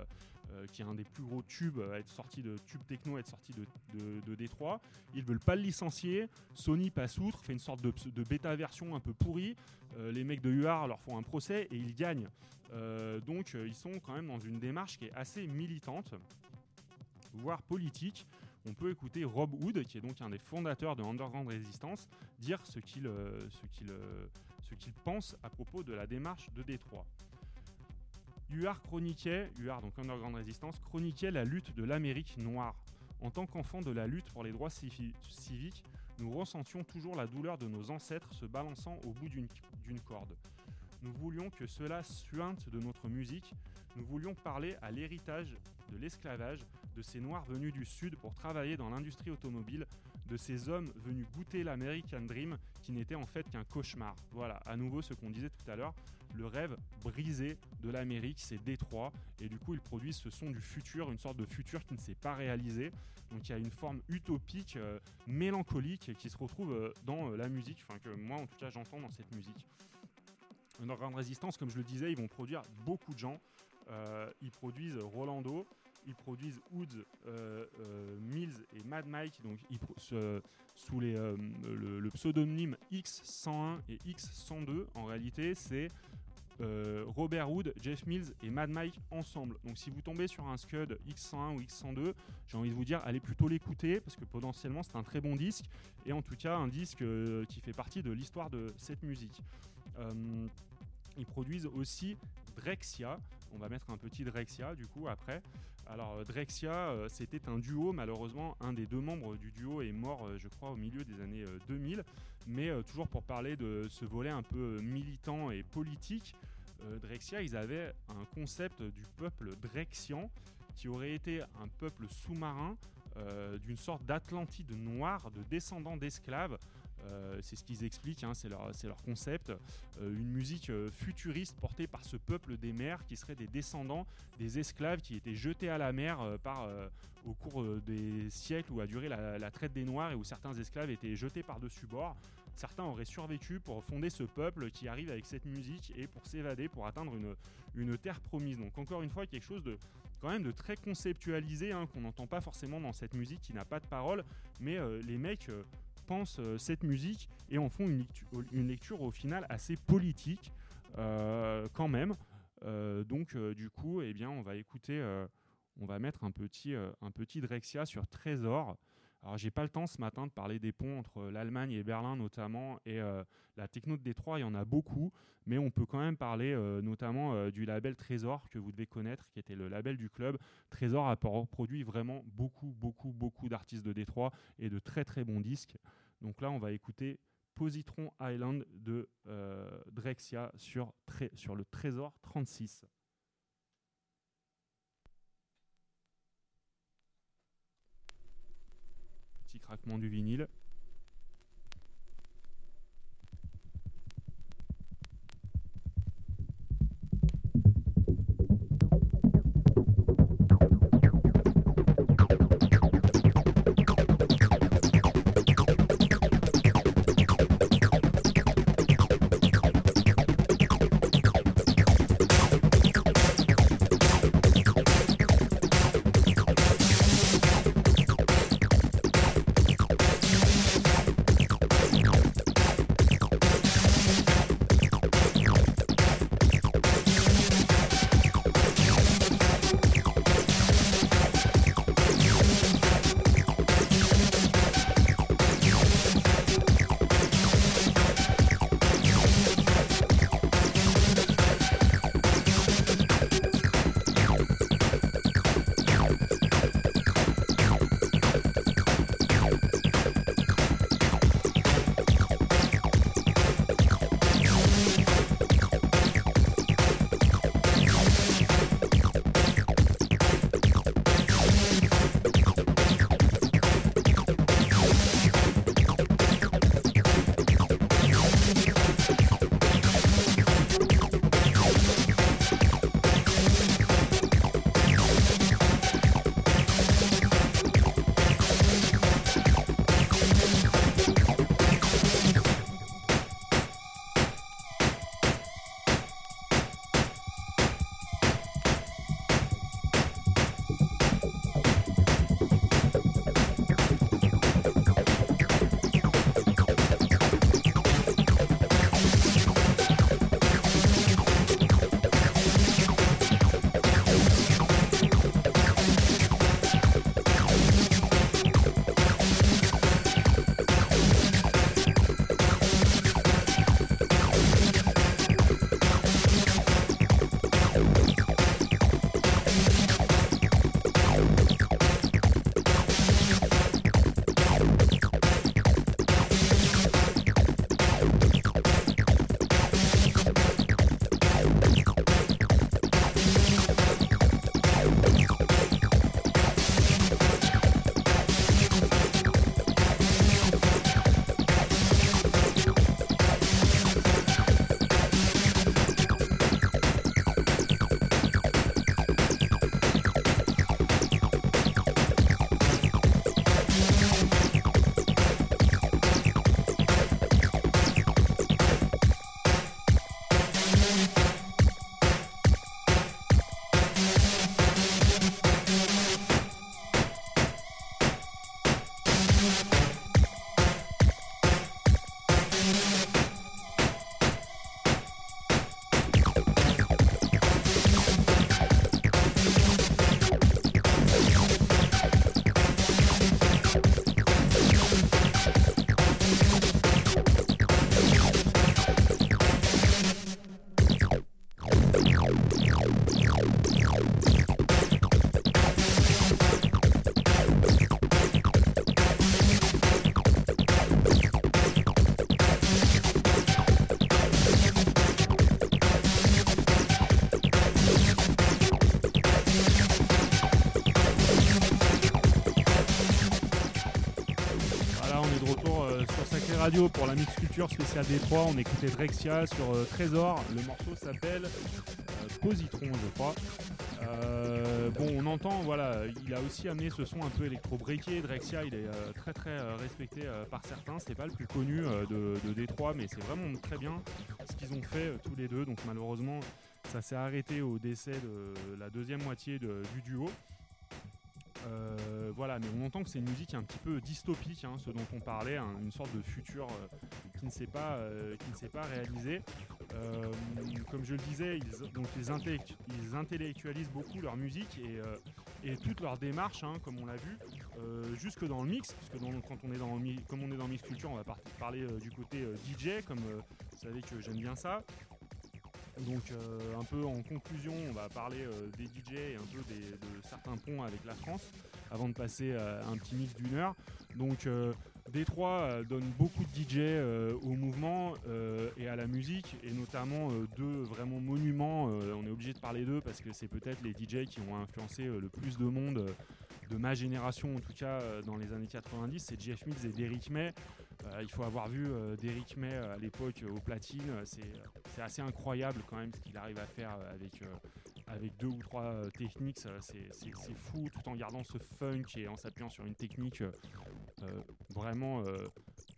qui est un des plus gros tubes à être sorti de tube techno, à être sorti de, de, de Détroit. Ils veulent pas le licencier. Sony passe outre, fait une sorte de, de bêta version un peu pourrie. Les mecs de UR leur font un procès et ils gagnent. Donc ils sont quand même dans une démarche qui est assez militante, voire politique. On peut écouter Rob Wood, qui est donc un des fondateurs de Underground Resistance, dire ce qu'il ce qu'il pense à propos de la démarche de Détroit. UR chroniquait, donc Underground Resistance, chroniquait la lutte de l'Amérique noire. En tant qu'enfant de la lutte pour les droits civiques, nous ressentions toujours la douleur de nos ancêtres se balançant au bout d'une corde. Nous voulions que cela suinte de notre musique, nous voulions parler à l'héritage de l'esclavage, de ces Noirs venus du Sud pour travailler dans l'industrie automobile, de ces hommes venus goûter l'American Dream qui n'était en fait qu'un cauchemar. Voilà, à nouveau ce qu'on disait tout à l'heure, le rêve brisé de l'Amérique, c'est Détroit, et du coup ils produisent ce son du futur, une sorte de futur qui ne s'est pas réalisé. Donc il y a une forme utopique, euh, mélancolique qui se retrouve euh, dans euh, la musique, enfin que moi en tout cas j'entends dans cette musique. Underground Résistance, comme je le disais, ils vont produire beaucoup de gens. Ils produisent Rolando, ils produisent Woods, Mills et Mad Mike, donc sous le, pseudonyme X101 et X102. En réalité, c'est euh, Robert Wood, Jeff Mills et Mad Mike ensemble. Donc si vous tombez sur un Scud X101 ou X102, j'ai envie de vous dire, allez plutôt l'écouter parce que potentiellement c'est un très bon disque et en tout cas un disque euh, qui fait partie de l'histoire de cette musique. Euh, ils produisent aussi Drexia. On va mettre un petit Drexia du coup après. Alors Drexia, c'était un duo. Malheureusement, un des deux membres du duo est mort, je crois, au milieu des années 2000. Mais toujours pour parler de ce volet un peu militant et politique, euh, Drexia, ils avaient un concept du peuple drexian qui aurait été un peuple sous-marin euh, d'une sorte d'Atlantide noire, de descendants d'esclaves. Euh, c'est ce qu'ils expliquent, hein, c'est leur, concept. une musique futuriste portée par ce peuple des mers qui serait des descendants des esclaves qui étaient jetés à la mer au cours des siècles où a duré la, traite des Noirs et où certains esclaves étaient jetés par-dessus bord certains auraient survécu pour fonder ce peuple qui arrive avec cette musique et pour s'évader, pour atteindre une, terre promise. Donc encore une fois, quelque chose de quand même de très conceptualisé, hein, qu'on n'entend pas forcément dans cette musique qui n'a pas de parole, mais euh, les mecs euh, euh, cette musique et en font une lecture, une lecture au final assez politique quand même. donc du coup, eh bien, on va écouter, on va mettre un petit, un petit Drexia sur Trésor. Alors, j'ai pas le temps ce matin de parler des ponts entre l'Allemagne et Berlin notamment, et euh, la techno de Détroit, il y en a beaucoup, mais on peut quand même parler euh, notamment euh, du label Trésor que vous devez connaître, qui était le label du club. Trésor a produit vraiment beaucoup, beaucoup, beaucoup d'artistes de Détroit et de très, très bons disques. Donc là, on va écouter Positron Island de Drexia sur, sur le Trésor 36. Petit craquement du vinyle. Culture spéciale Détroit. On écoutait Drexia sur euh, Trésor. Le morceau s'appelle euh, Positron, je crois. Euh, bon, on entend, voilà, il a aussi amené ce son un peu électro-breaké. Drexia, il est très très respecté par certains. C'est pas le plus connu de, de Détroit, mais c'est vraiment très bien ce qu'ils ont fait tous les deux. Donc malheureusement, ça s'est arrêté au décès de la deuxième moitié du duo. Euh, voilà, mais on entend que c'est une musique un petit peu dystopique, hein, ce dont on parlait, hein, une sorte de futur euh, qui ne s'est pas, euh, qui ne s'est pas réalisé. Comme je le disais, ils, donc intellectualisent beaucoup leur musique et, et toute leur démarche, hein, comme on l'a vu, jusque dans le mix, parce que dans- quand on est dans comme on est dans mix culture, on va par- parler du côté DJ, comme vous savez que j'aime bien ça. Donc euh, un peu en conclusion, on va parler euh, des DJ et un peu de certains ponts avec la France avant de passer à un petit mix d'une heure. Donc euh, Détroit euh, donne beaucoup de DJ euh, au mouvement euh, et à la musique et notamment euh, deux vraiment monuments. euh, on est obligé de parler d'eux parce que c'est peut-être les DJ qui ont influencé euh, le plus de monde euh, de ma génération en tout cas euh, dans les années 90. C'est Jeff Mills et Derrick May. Euh, il faut avoir vu euh, Derrick May à l'époque au platine. C'est assez incroyable quand même ce qu'il arrive à faire avec, avec deux ou trois techniques. C'est fou tout en gardant ce funk et en s'appuyant sur une technique vraiment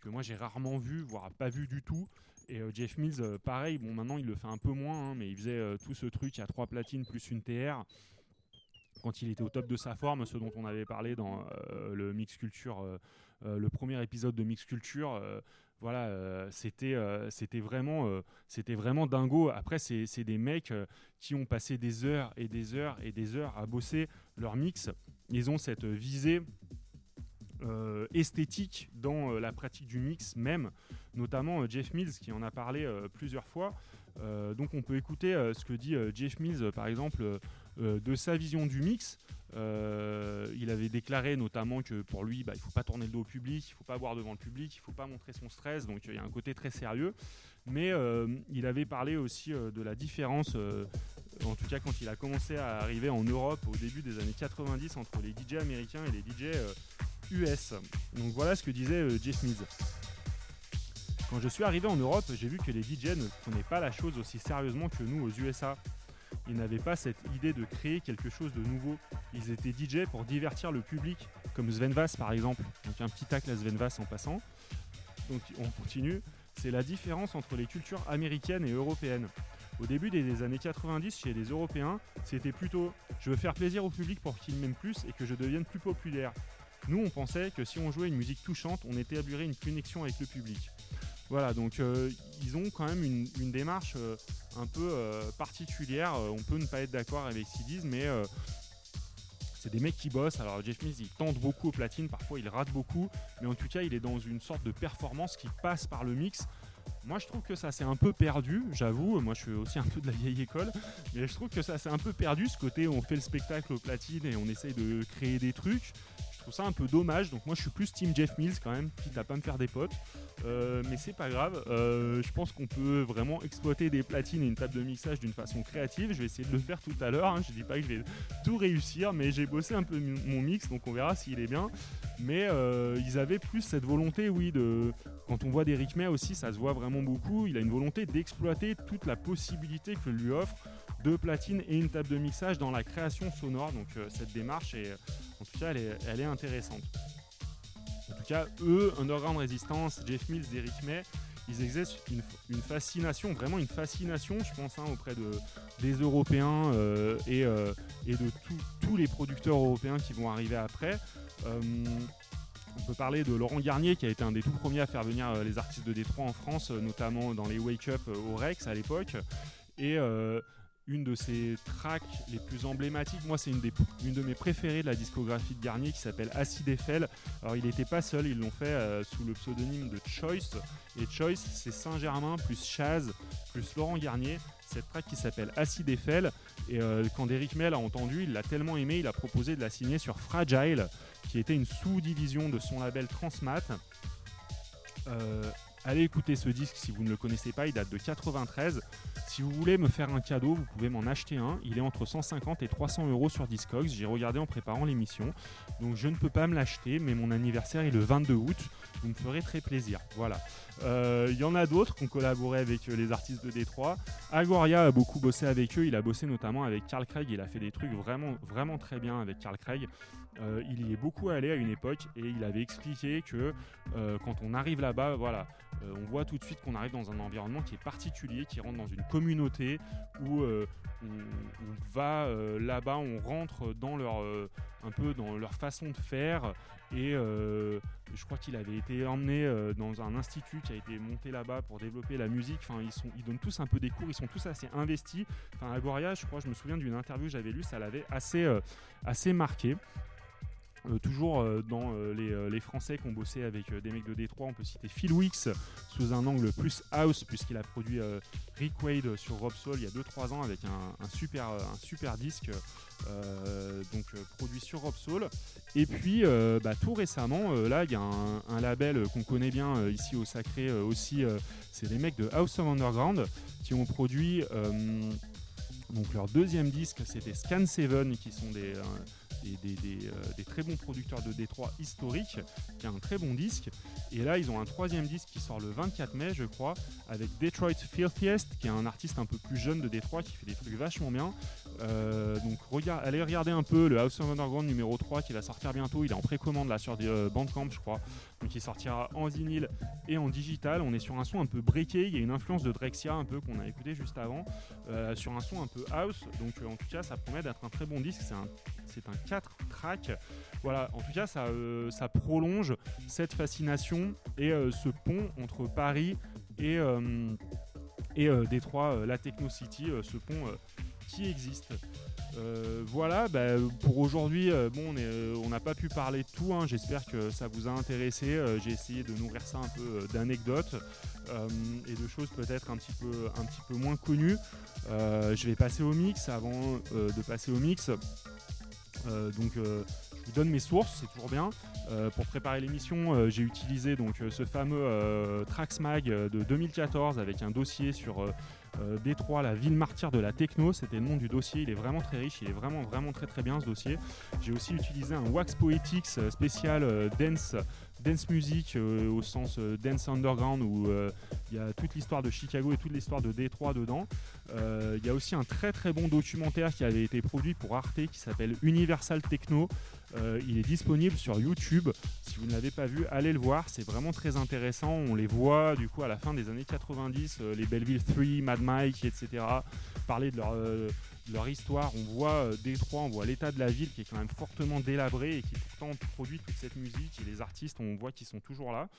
que moi j'ai rarement vu, voire pas vu du tout. Et Jeff Mills, pareil, bon maintenant il le fait un peu moins, hein, mais il faisait tout ce truc à trois platines plus une TR quand il était au top de sa forme, ce dont on avait parlé dans euh, le Mix Culture, euh, euh, le premier épisode de Mix Culture, voilà, c'était c'était vraiment c'était vraiment dingo. Après, c'est des mecs qui ont passé des heures et des heures et des heures à bosser leur mix. Ils ont cette visée esthétique dans la pratique du mix même, notamment Jeff Mills qui en a parlé plusieurs fois. Donc on peut écouter ce que dit Jeff Mills par exemple de sa vision du mix. Euh, il avait déclaré notamment que pour lui, bah, il faut pas tourner le dos au public, il faut pas boire devant le public, il faut pas montrer son stress, donc euh, il y a un côté très sérieux. Mais euh, il avait parlé aussi euh, de la différence, euh, en tout cas quand il a commencé à arriver en Europe au début des années 90 entre les DJ américains et les DJ euh, US. Donc voilà ce que disait euh, Jeff Mills. Quand je suis arrivé en Europe, j'ai vu que les DJ ne prenaient pas la chose aussi sérieusement que nous aux USA. Ils n'avaient pas cette idée de créer quelque chose de nouveau. Ils étaient DJ pour divertir le public, comme Sven Vass par exemple. Donc un petit tacle à Sven Vass en passant. Donc on continue. C'est la différence entre les cultures américaines et européennes. Au début des années 90, chez les Européens, c'était plutôt je veux faire plaisir au public pour qu'il m'aime plus et que je devienne plus populaire. Nous, on pensait que si on jouait une musique touchante, on établirait une connexion avec le public. Voilà, donc euh, ils ont quand même une, démarche euh, un peu euh, particulière. On peut ne pas être d'accord avec disent, mais c'est des mecs qui bossent. Alors Jeff Mills, il tente beaucoup au platine, parfois il rate beaucoup, mais en tout cas, il est dans une sorte de performance qui passe par le mix. Moi, je trouve que ça s'est un peu perdu, j'avoue. Moi, je suis aussi un peu de la vieille école, mais je trouve que ça s'est un peu perdu ce côté on fait le spectacle au platine et on essaye de créer des trucs. Trouve ça un peu dommage. Donc, moi, je suis plus Team Jeff Mills quand même, quitte à pas me faire des potes. Euh, mais c'est pas grave. Euh, je pense qu'on peut vraiment exploiter des platines et une table de mixage d'une façon créative. Je vais essayer de le faire tout à l'heure. hein. Je dis pas que je vais tout réussir, mais j'ai bossé un peu mon mix, donc on verra s'il est bien. Mais euh, ils avaient plus cette volonté, oui, de. Quand on voit d'Eric May aussi, ça se voit vraiment beaucoup. Il a une volonté d'exploiter toute la possibilité que lui offre deux platines et une table de mixage dans la création sonore. Donc cette démarche est, en tout cas, elle est, elle est intéressante. En tout cas, eux, Underground Resistance, Jeff Mills, Eric May, ils exercent une, fascination, vraiment une fascination, je pense, hein, auprès de, des Européens euh, et, euh, et de tous- les producteurs européens qui vont arriver après. Euh, on peut parler de Laurent Garnier qui a été un des tout premiers à faire venir les artistes de Détroit en France, notamment dans les Wake Up au Rex à l'époque. Et une de ses tracks les plus emblématiques, moi c'est une, une de mes préférées de la discographie de Garnier qui s'appelle Acid Eiffel. Alors il n'était pas seul, ils l'ont fait euh, sous le pseudonyme de Choice. Et Choice c'est Saint-Germain plus Chaz plus Laurent Garnier. Cette track qui s'appelle Acid Eiffel. Et euh, quand Derrick Mel a entendu, il l'a tellement aimé, il a proposé de la signer sur Fragile, qui était une sous-division de son label Transmat. Euh, allez écouter ce disque si vous ne le connaissez pas, il date de 93. Si vous voulez me faire un cadeau, vous pouvez m'en acheter un. Il est entre 150 et 300 euros sur Discogs. J'ai regardé en préparant l'émission. Donc je ne peux pas me l'acheter, mais mon anniversaire est le 22 août. Vous me ferez très plaisir. Voilà. Euh, Il y en a d'autres qui ont collaboré avec euh, les artistes de Détroit. Agoria a beaucoup bossé avec eux. Il a bossé notamment avec Carl Craig. Il a fait des trucs vraiment, vraiment très bien avec Carl Craig. Euh, il y est beaucoup allé à une époque et il avait expliqué que quand on arrive là-bas, voilà, euh, on voit tout de suite qu'on arrive dans un environnement qui est particulier, qui rentre dans une communauté où euh, on, va euh, là-bas, on rentre dans leur un peu dans leur façon de faire et je crois qu'il avait été emmené dans un institut qui a été monté là-bas pour développer la musique. Enfin, ils donnent tous un peu des cours, ils sont tous assez investis. Enfin, Agoria, je crois, je me souviens d'une interview que j'avais lue, ça l'avait assez marqué. Euh, toujours euh, dans euh, les, Français qui ont bossé avec des mecs de Détroit, on peut citer Phil Wicks sous un angle plus house, puisqu'il a produit Rick Wade sur Rob Soul il y a 2-3 ans avec un, super, disque donc, produit sur Rob Soul. Et puis bah, tout récemment, là il y a un, label qu'on connaît bien ici au Sacré aussi, c'est les mecs de House of Underground qui ont produit donc leur deuxième disque, c'était Scan 7 qui sont des, des, des- des, euh, des très bons producteurs de Détroit historiques, qui a un très bon disque. Et là, ils ont un troisième disque qui sort le 24 mai, je crois, avec Detroit Filthiest, qui est un artiste un peu plus jeune de Détroit, qui fait des trucs vachement bien. Euh, donc allez regarder un peu le House of Underground numéro 3 qui va sortir bientôt. Il est en précommande là sur euh, Bandcamp, je crois. Il sortira en vinyle et en digital. On est sur un son un peu breaké. Il y a une influence de Drexia un peu qu'on a écouté juste avant, euh, sur un son un peu house. Donc euh, en tout cas, ça promet d'être un très bon disque. C'est un, c'est un 4 track. Voilà, en tout cas, ça, euh, ça prolonge cette fascination et ce pont entre Paris et, et Détroit, la Techno City, ce pont existe. Euh, voilà, bah, pour aujourd'hui, euh, bon, euh, on n'a pas pu parler de tout. hein. J'espère que ça vous a intéressé. J'ai essayé de nourrir ça un peu d'anecdotes et de choses peut-être un petit peu, un petit peu moins connues. Je vais passer au mix avant de passer au mix. Donc, je vous donne mes sources, c'est toujours bien. Euh, pour préparer l'émission, euh, j'ai utilisé donc euh, ce fameux euh, Traxmag de 2014 avec un dossier sur Détroit, la ville martyre de la techno. C'était le nom du dossier. Il est vraiment très riche. Il est vraiment vraiment très très bien ce dossier. J'ai aussi utilisé un Wax Poetics spécial dance dance music au sens dance underground où il y a toute l'histoire de Chicago et toute l'histoire de Détroit dedans. Il y a aussi un très très bon documentaire qui avait été produit pour Arte qui s'appelle Universal Techno. Euh, il est disponible sur YouTube. Si vous ne l'avez pas vu, allez le voir. C'est vraiment très intéressant. On les voit du coup à la fin des années 90, euh, les Belleville 3, Mad Mike, etc. Parler de leur, euh, de leur histoire. On voit Détroit, on voit l'état de la ville qui est quand même fortement délabré et qui pourtant produit toute cette musique. Et les artistes, on voit qu'ils sont toujours là.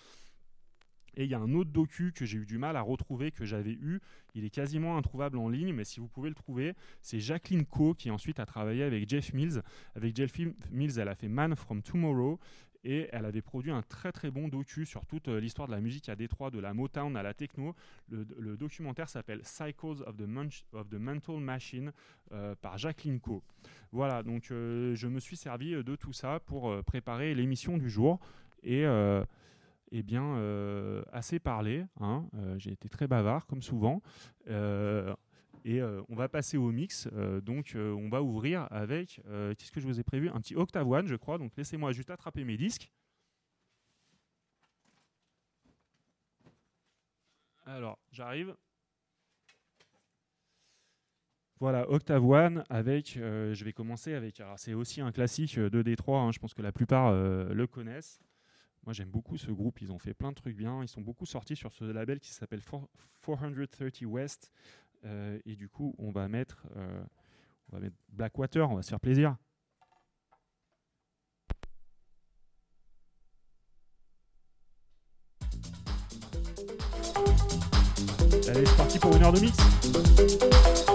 Et il y a un autre docu que j'ai eu du mal à retrouver, que j'avais eu. Il est quasiment introuvable en ligne, mais si vous pouvez le trouver, c'est Jacqueline Coe qui ensuite a travaillé avec Jeff Mills. Avec Jeff Mills, elle a fait Man from Tomorrow et elle avait produit un très très bon docu sur toute euh, l'histoire de la musique à Détroit, de la Motown à la techno. Le, documentaire s'appelle Cycles of the, Mental Machine euh, par Jacqueline Coe. Voilà, donc euh, je me suis servi de tout ça pour préparer l'émission du jour et eh bien, euh, assez parlé. hein. Euh, J'ai été très bavard, comme souvent. Euh, et on va passer au mix. Donc, on va ouvrir avec. Qu'est-ce que je vous ai prévu? Un petit Octave One, je crois. Donc, laissez-moi juste attraper mes disques. Alors, j'arrive. Voilà, Octave One avec. je vais commencer avec. C'est aussi un classique de Détroit. hein, je pense que la plupart le connaissent. Moi, j'aime beaucoup ce groupe. Ils ont fait plein de trucs bien. Ils sont beaucoup sortis sur ce label qui s'appelle 430 West. Euh, et du coup, on va mettre, euh, on va mettre Blackwater. On va se faire plaisir. Allez, c'est parti pour une heure de mix.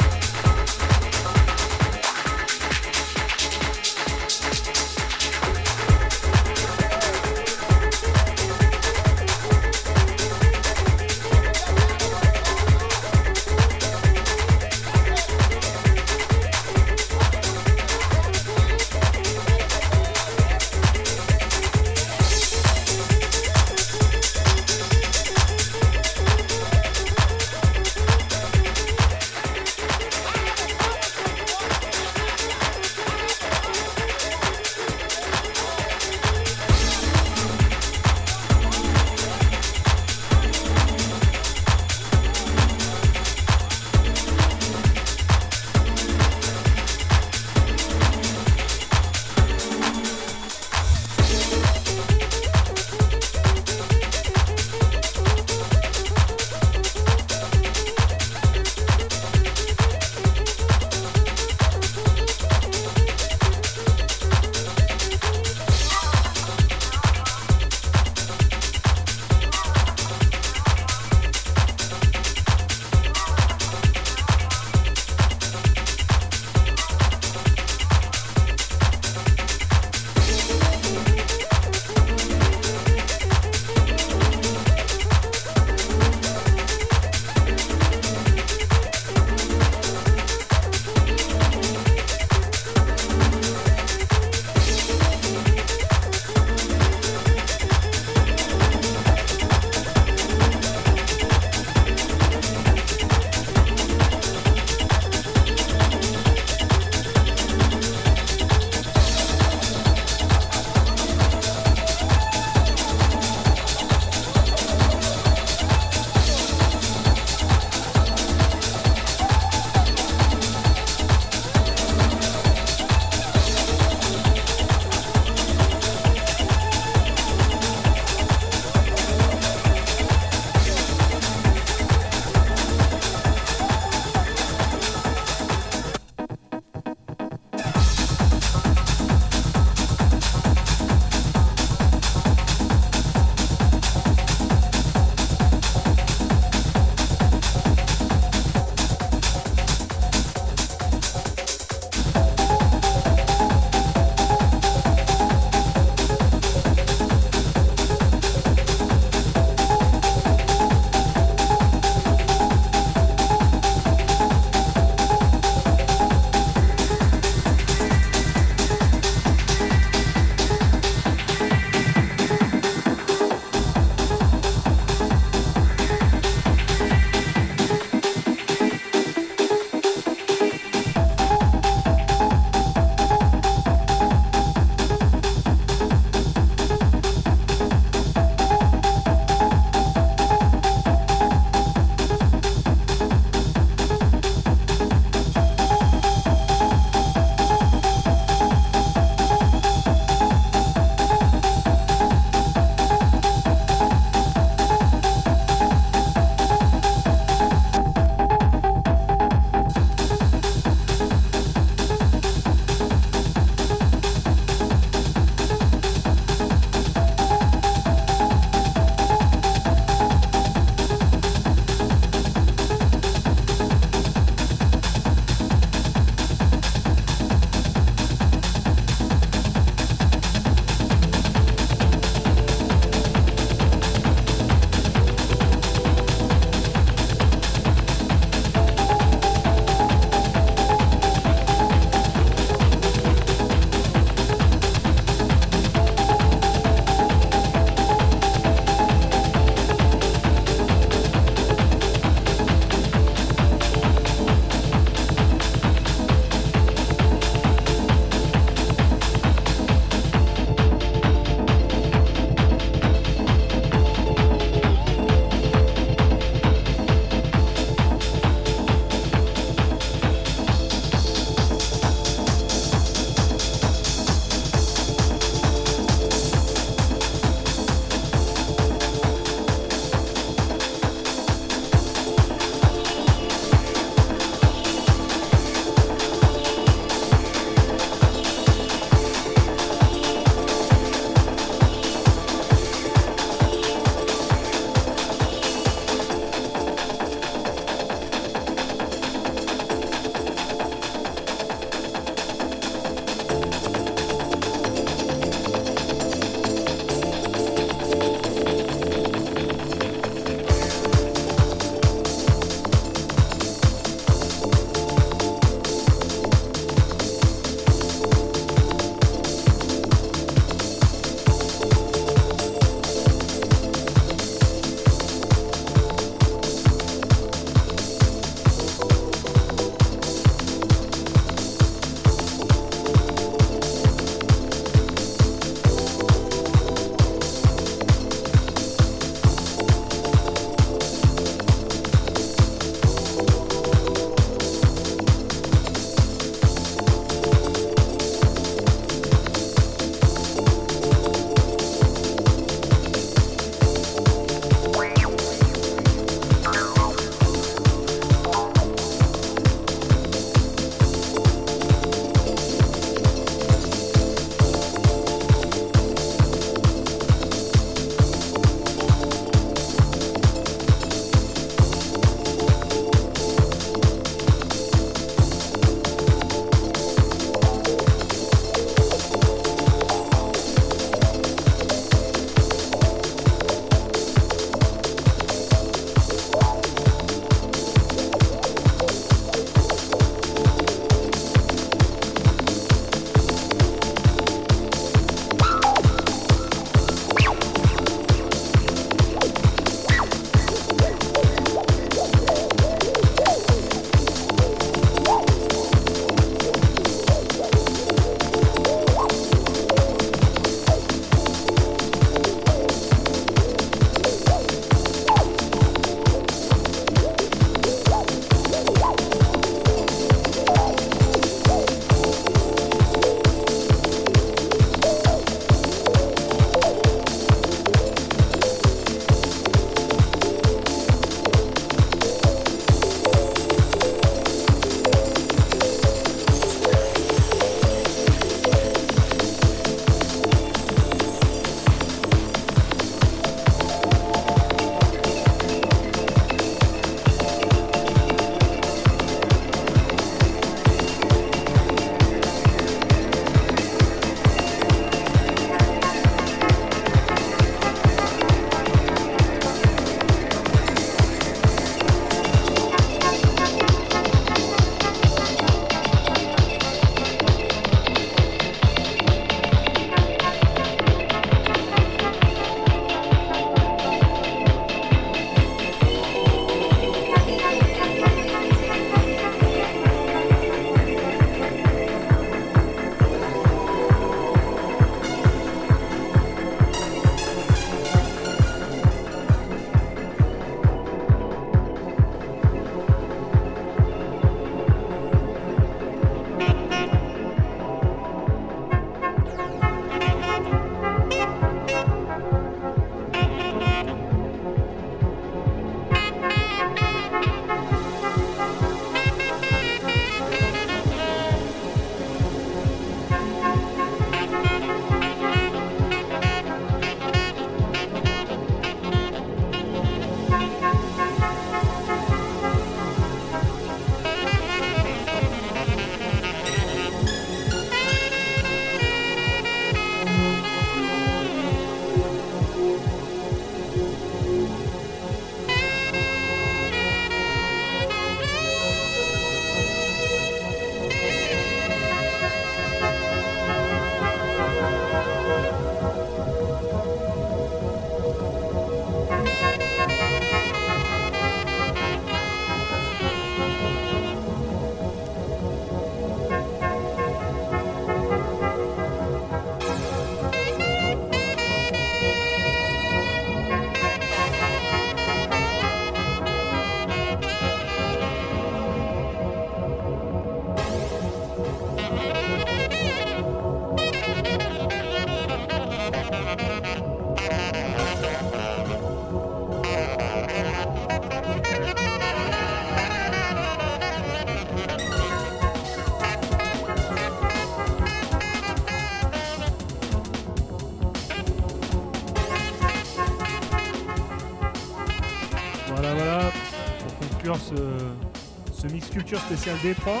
Culture spécial D3.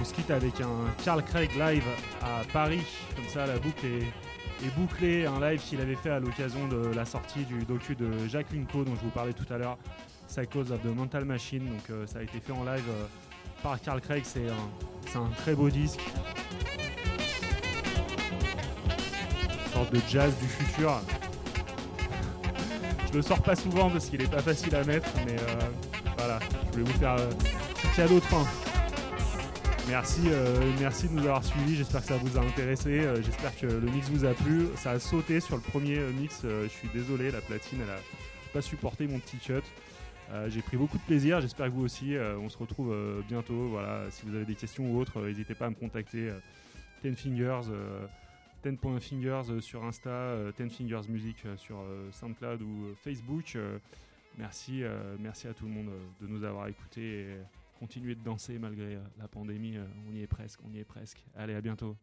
On se quitte avec un Carl Craig live à Paris. Comme ça, la boucle est, bouclée. Un live qu'il avait fait à l'occasion de la sortie du docu de Jacques Linko dont je vous parlais tout à l'heure, Cycles of the Mental Machine. Donc euh, ça a été fait en live euh, par Carl Craig. C'est un, un très beau disque. Une sorte de jazz du futur. Je le sors pas souvent parce qu'il est pas facile à mettre, mais euh, voilà, je voulais vous faire cadeau de fin. Merci, euh, merci de nous avoir suivis. J'espère que ça vous a intéressé. Euh, J'espère que le mix vous a plu. Ça a sauté sur le premier euh, mix. Je suis désolé, la platine, elle a pas supporté mon petit cut. J'ai pris beaucoup de plaisir. J'espère que vous aussi. On se retrouve bientôt. Voilà, si vous avez des questions ou autres, n'hésitez pas à me contacter. Ten Fingers. 10.fingers euh, sur Insta, Ten Fingers Music sur SoundCloud ou Facebook. Merci, merci à tout le monde de nous avoir écoutés continuer de danser malgré euh, la pandémie. Euh, on y est presque, on y est presque. Allez, à bientôt.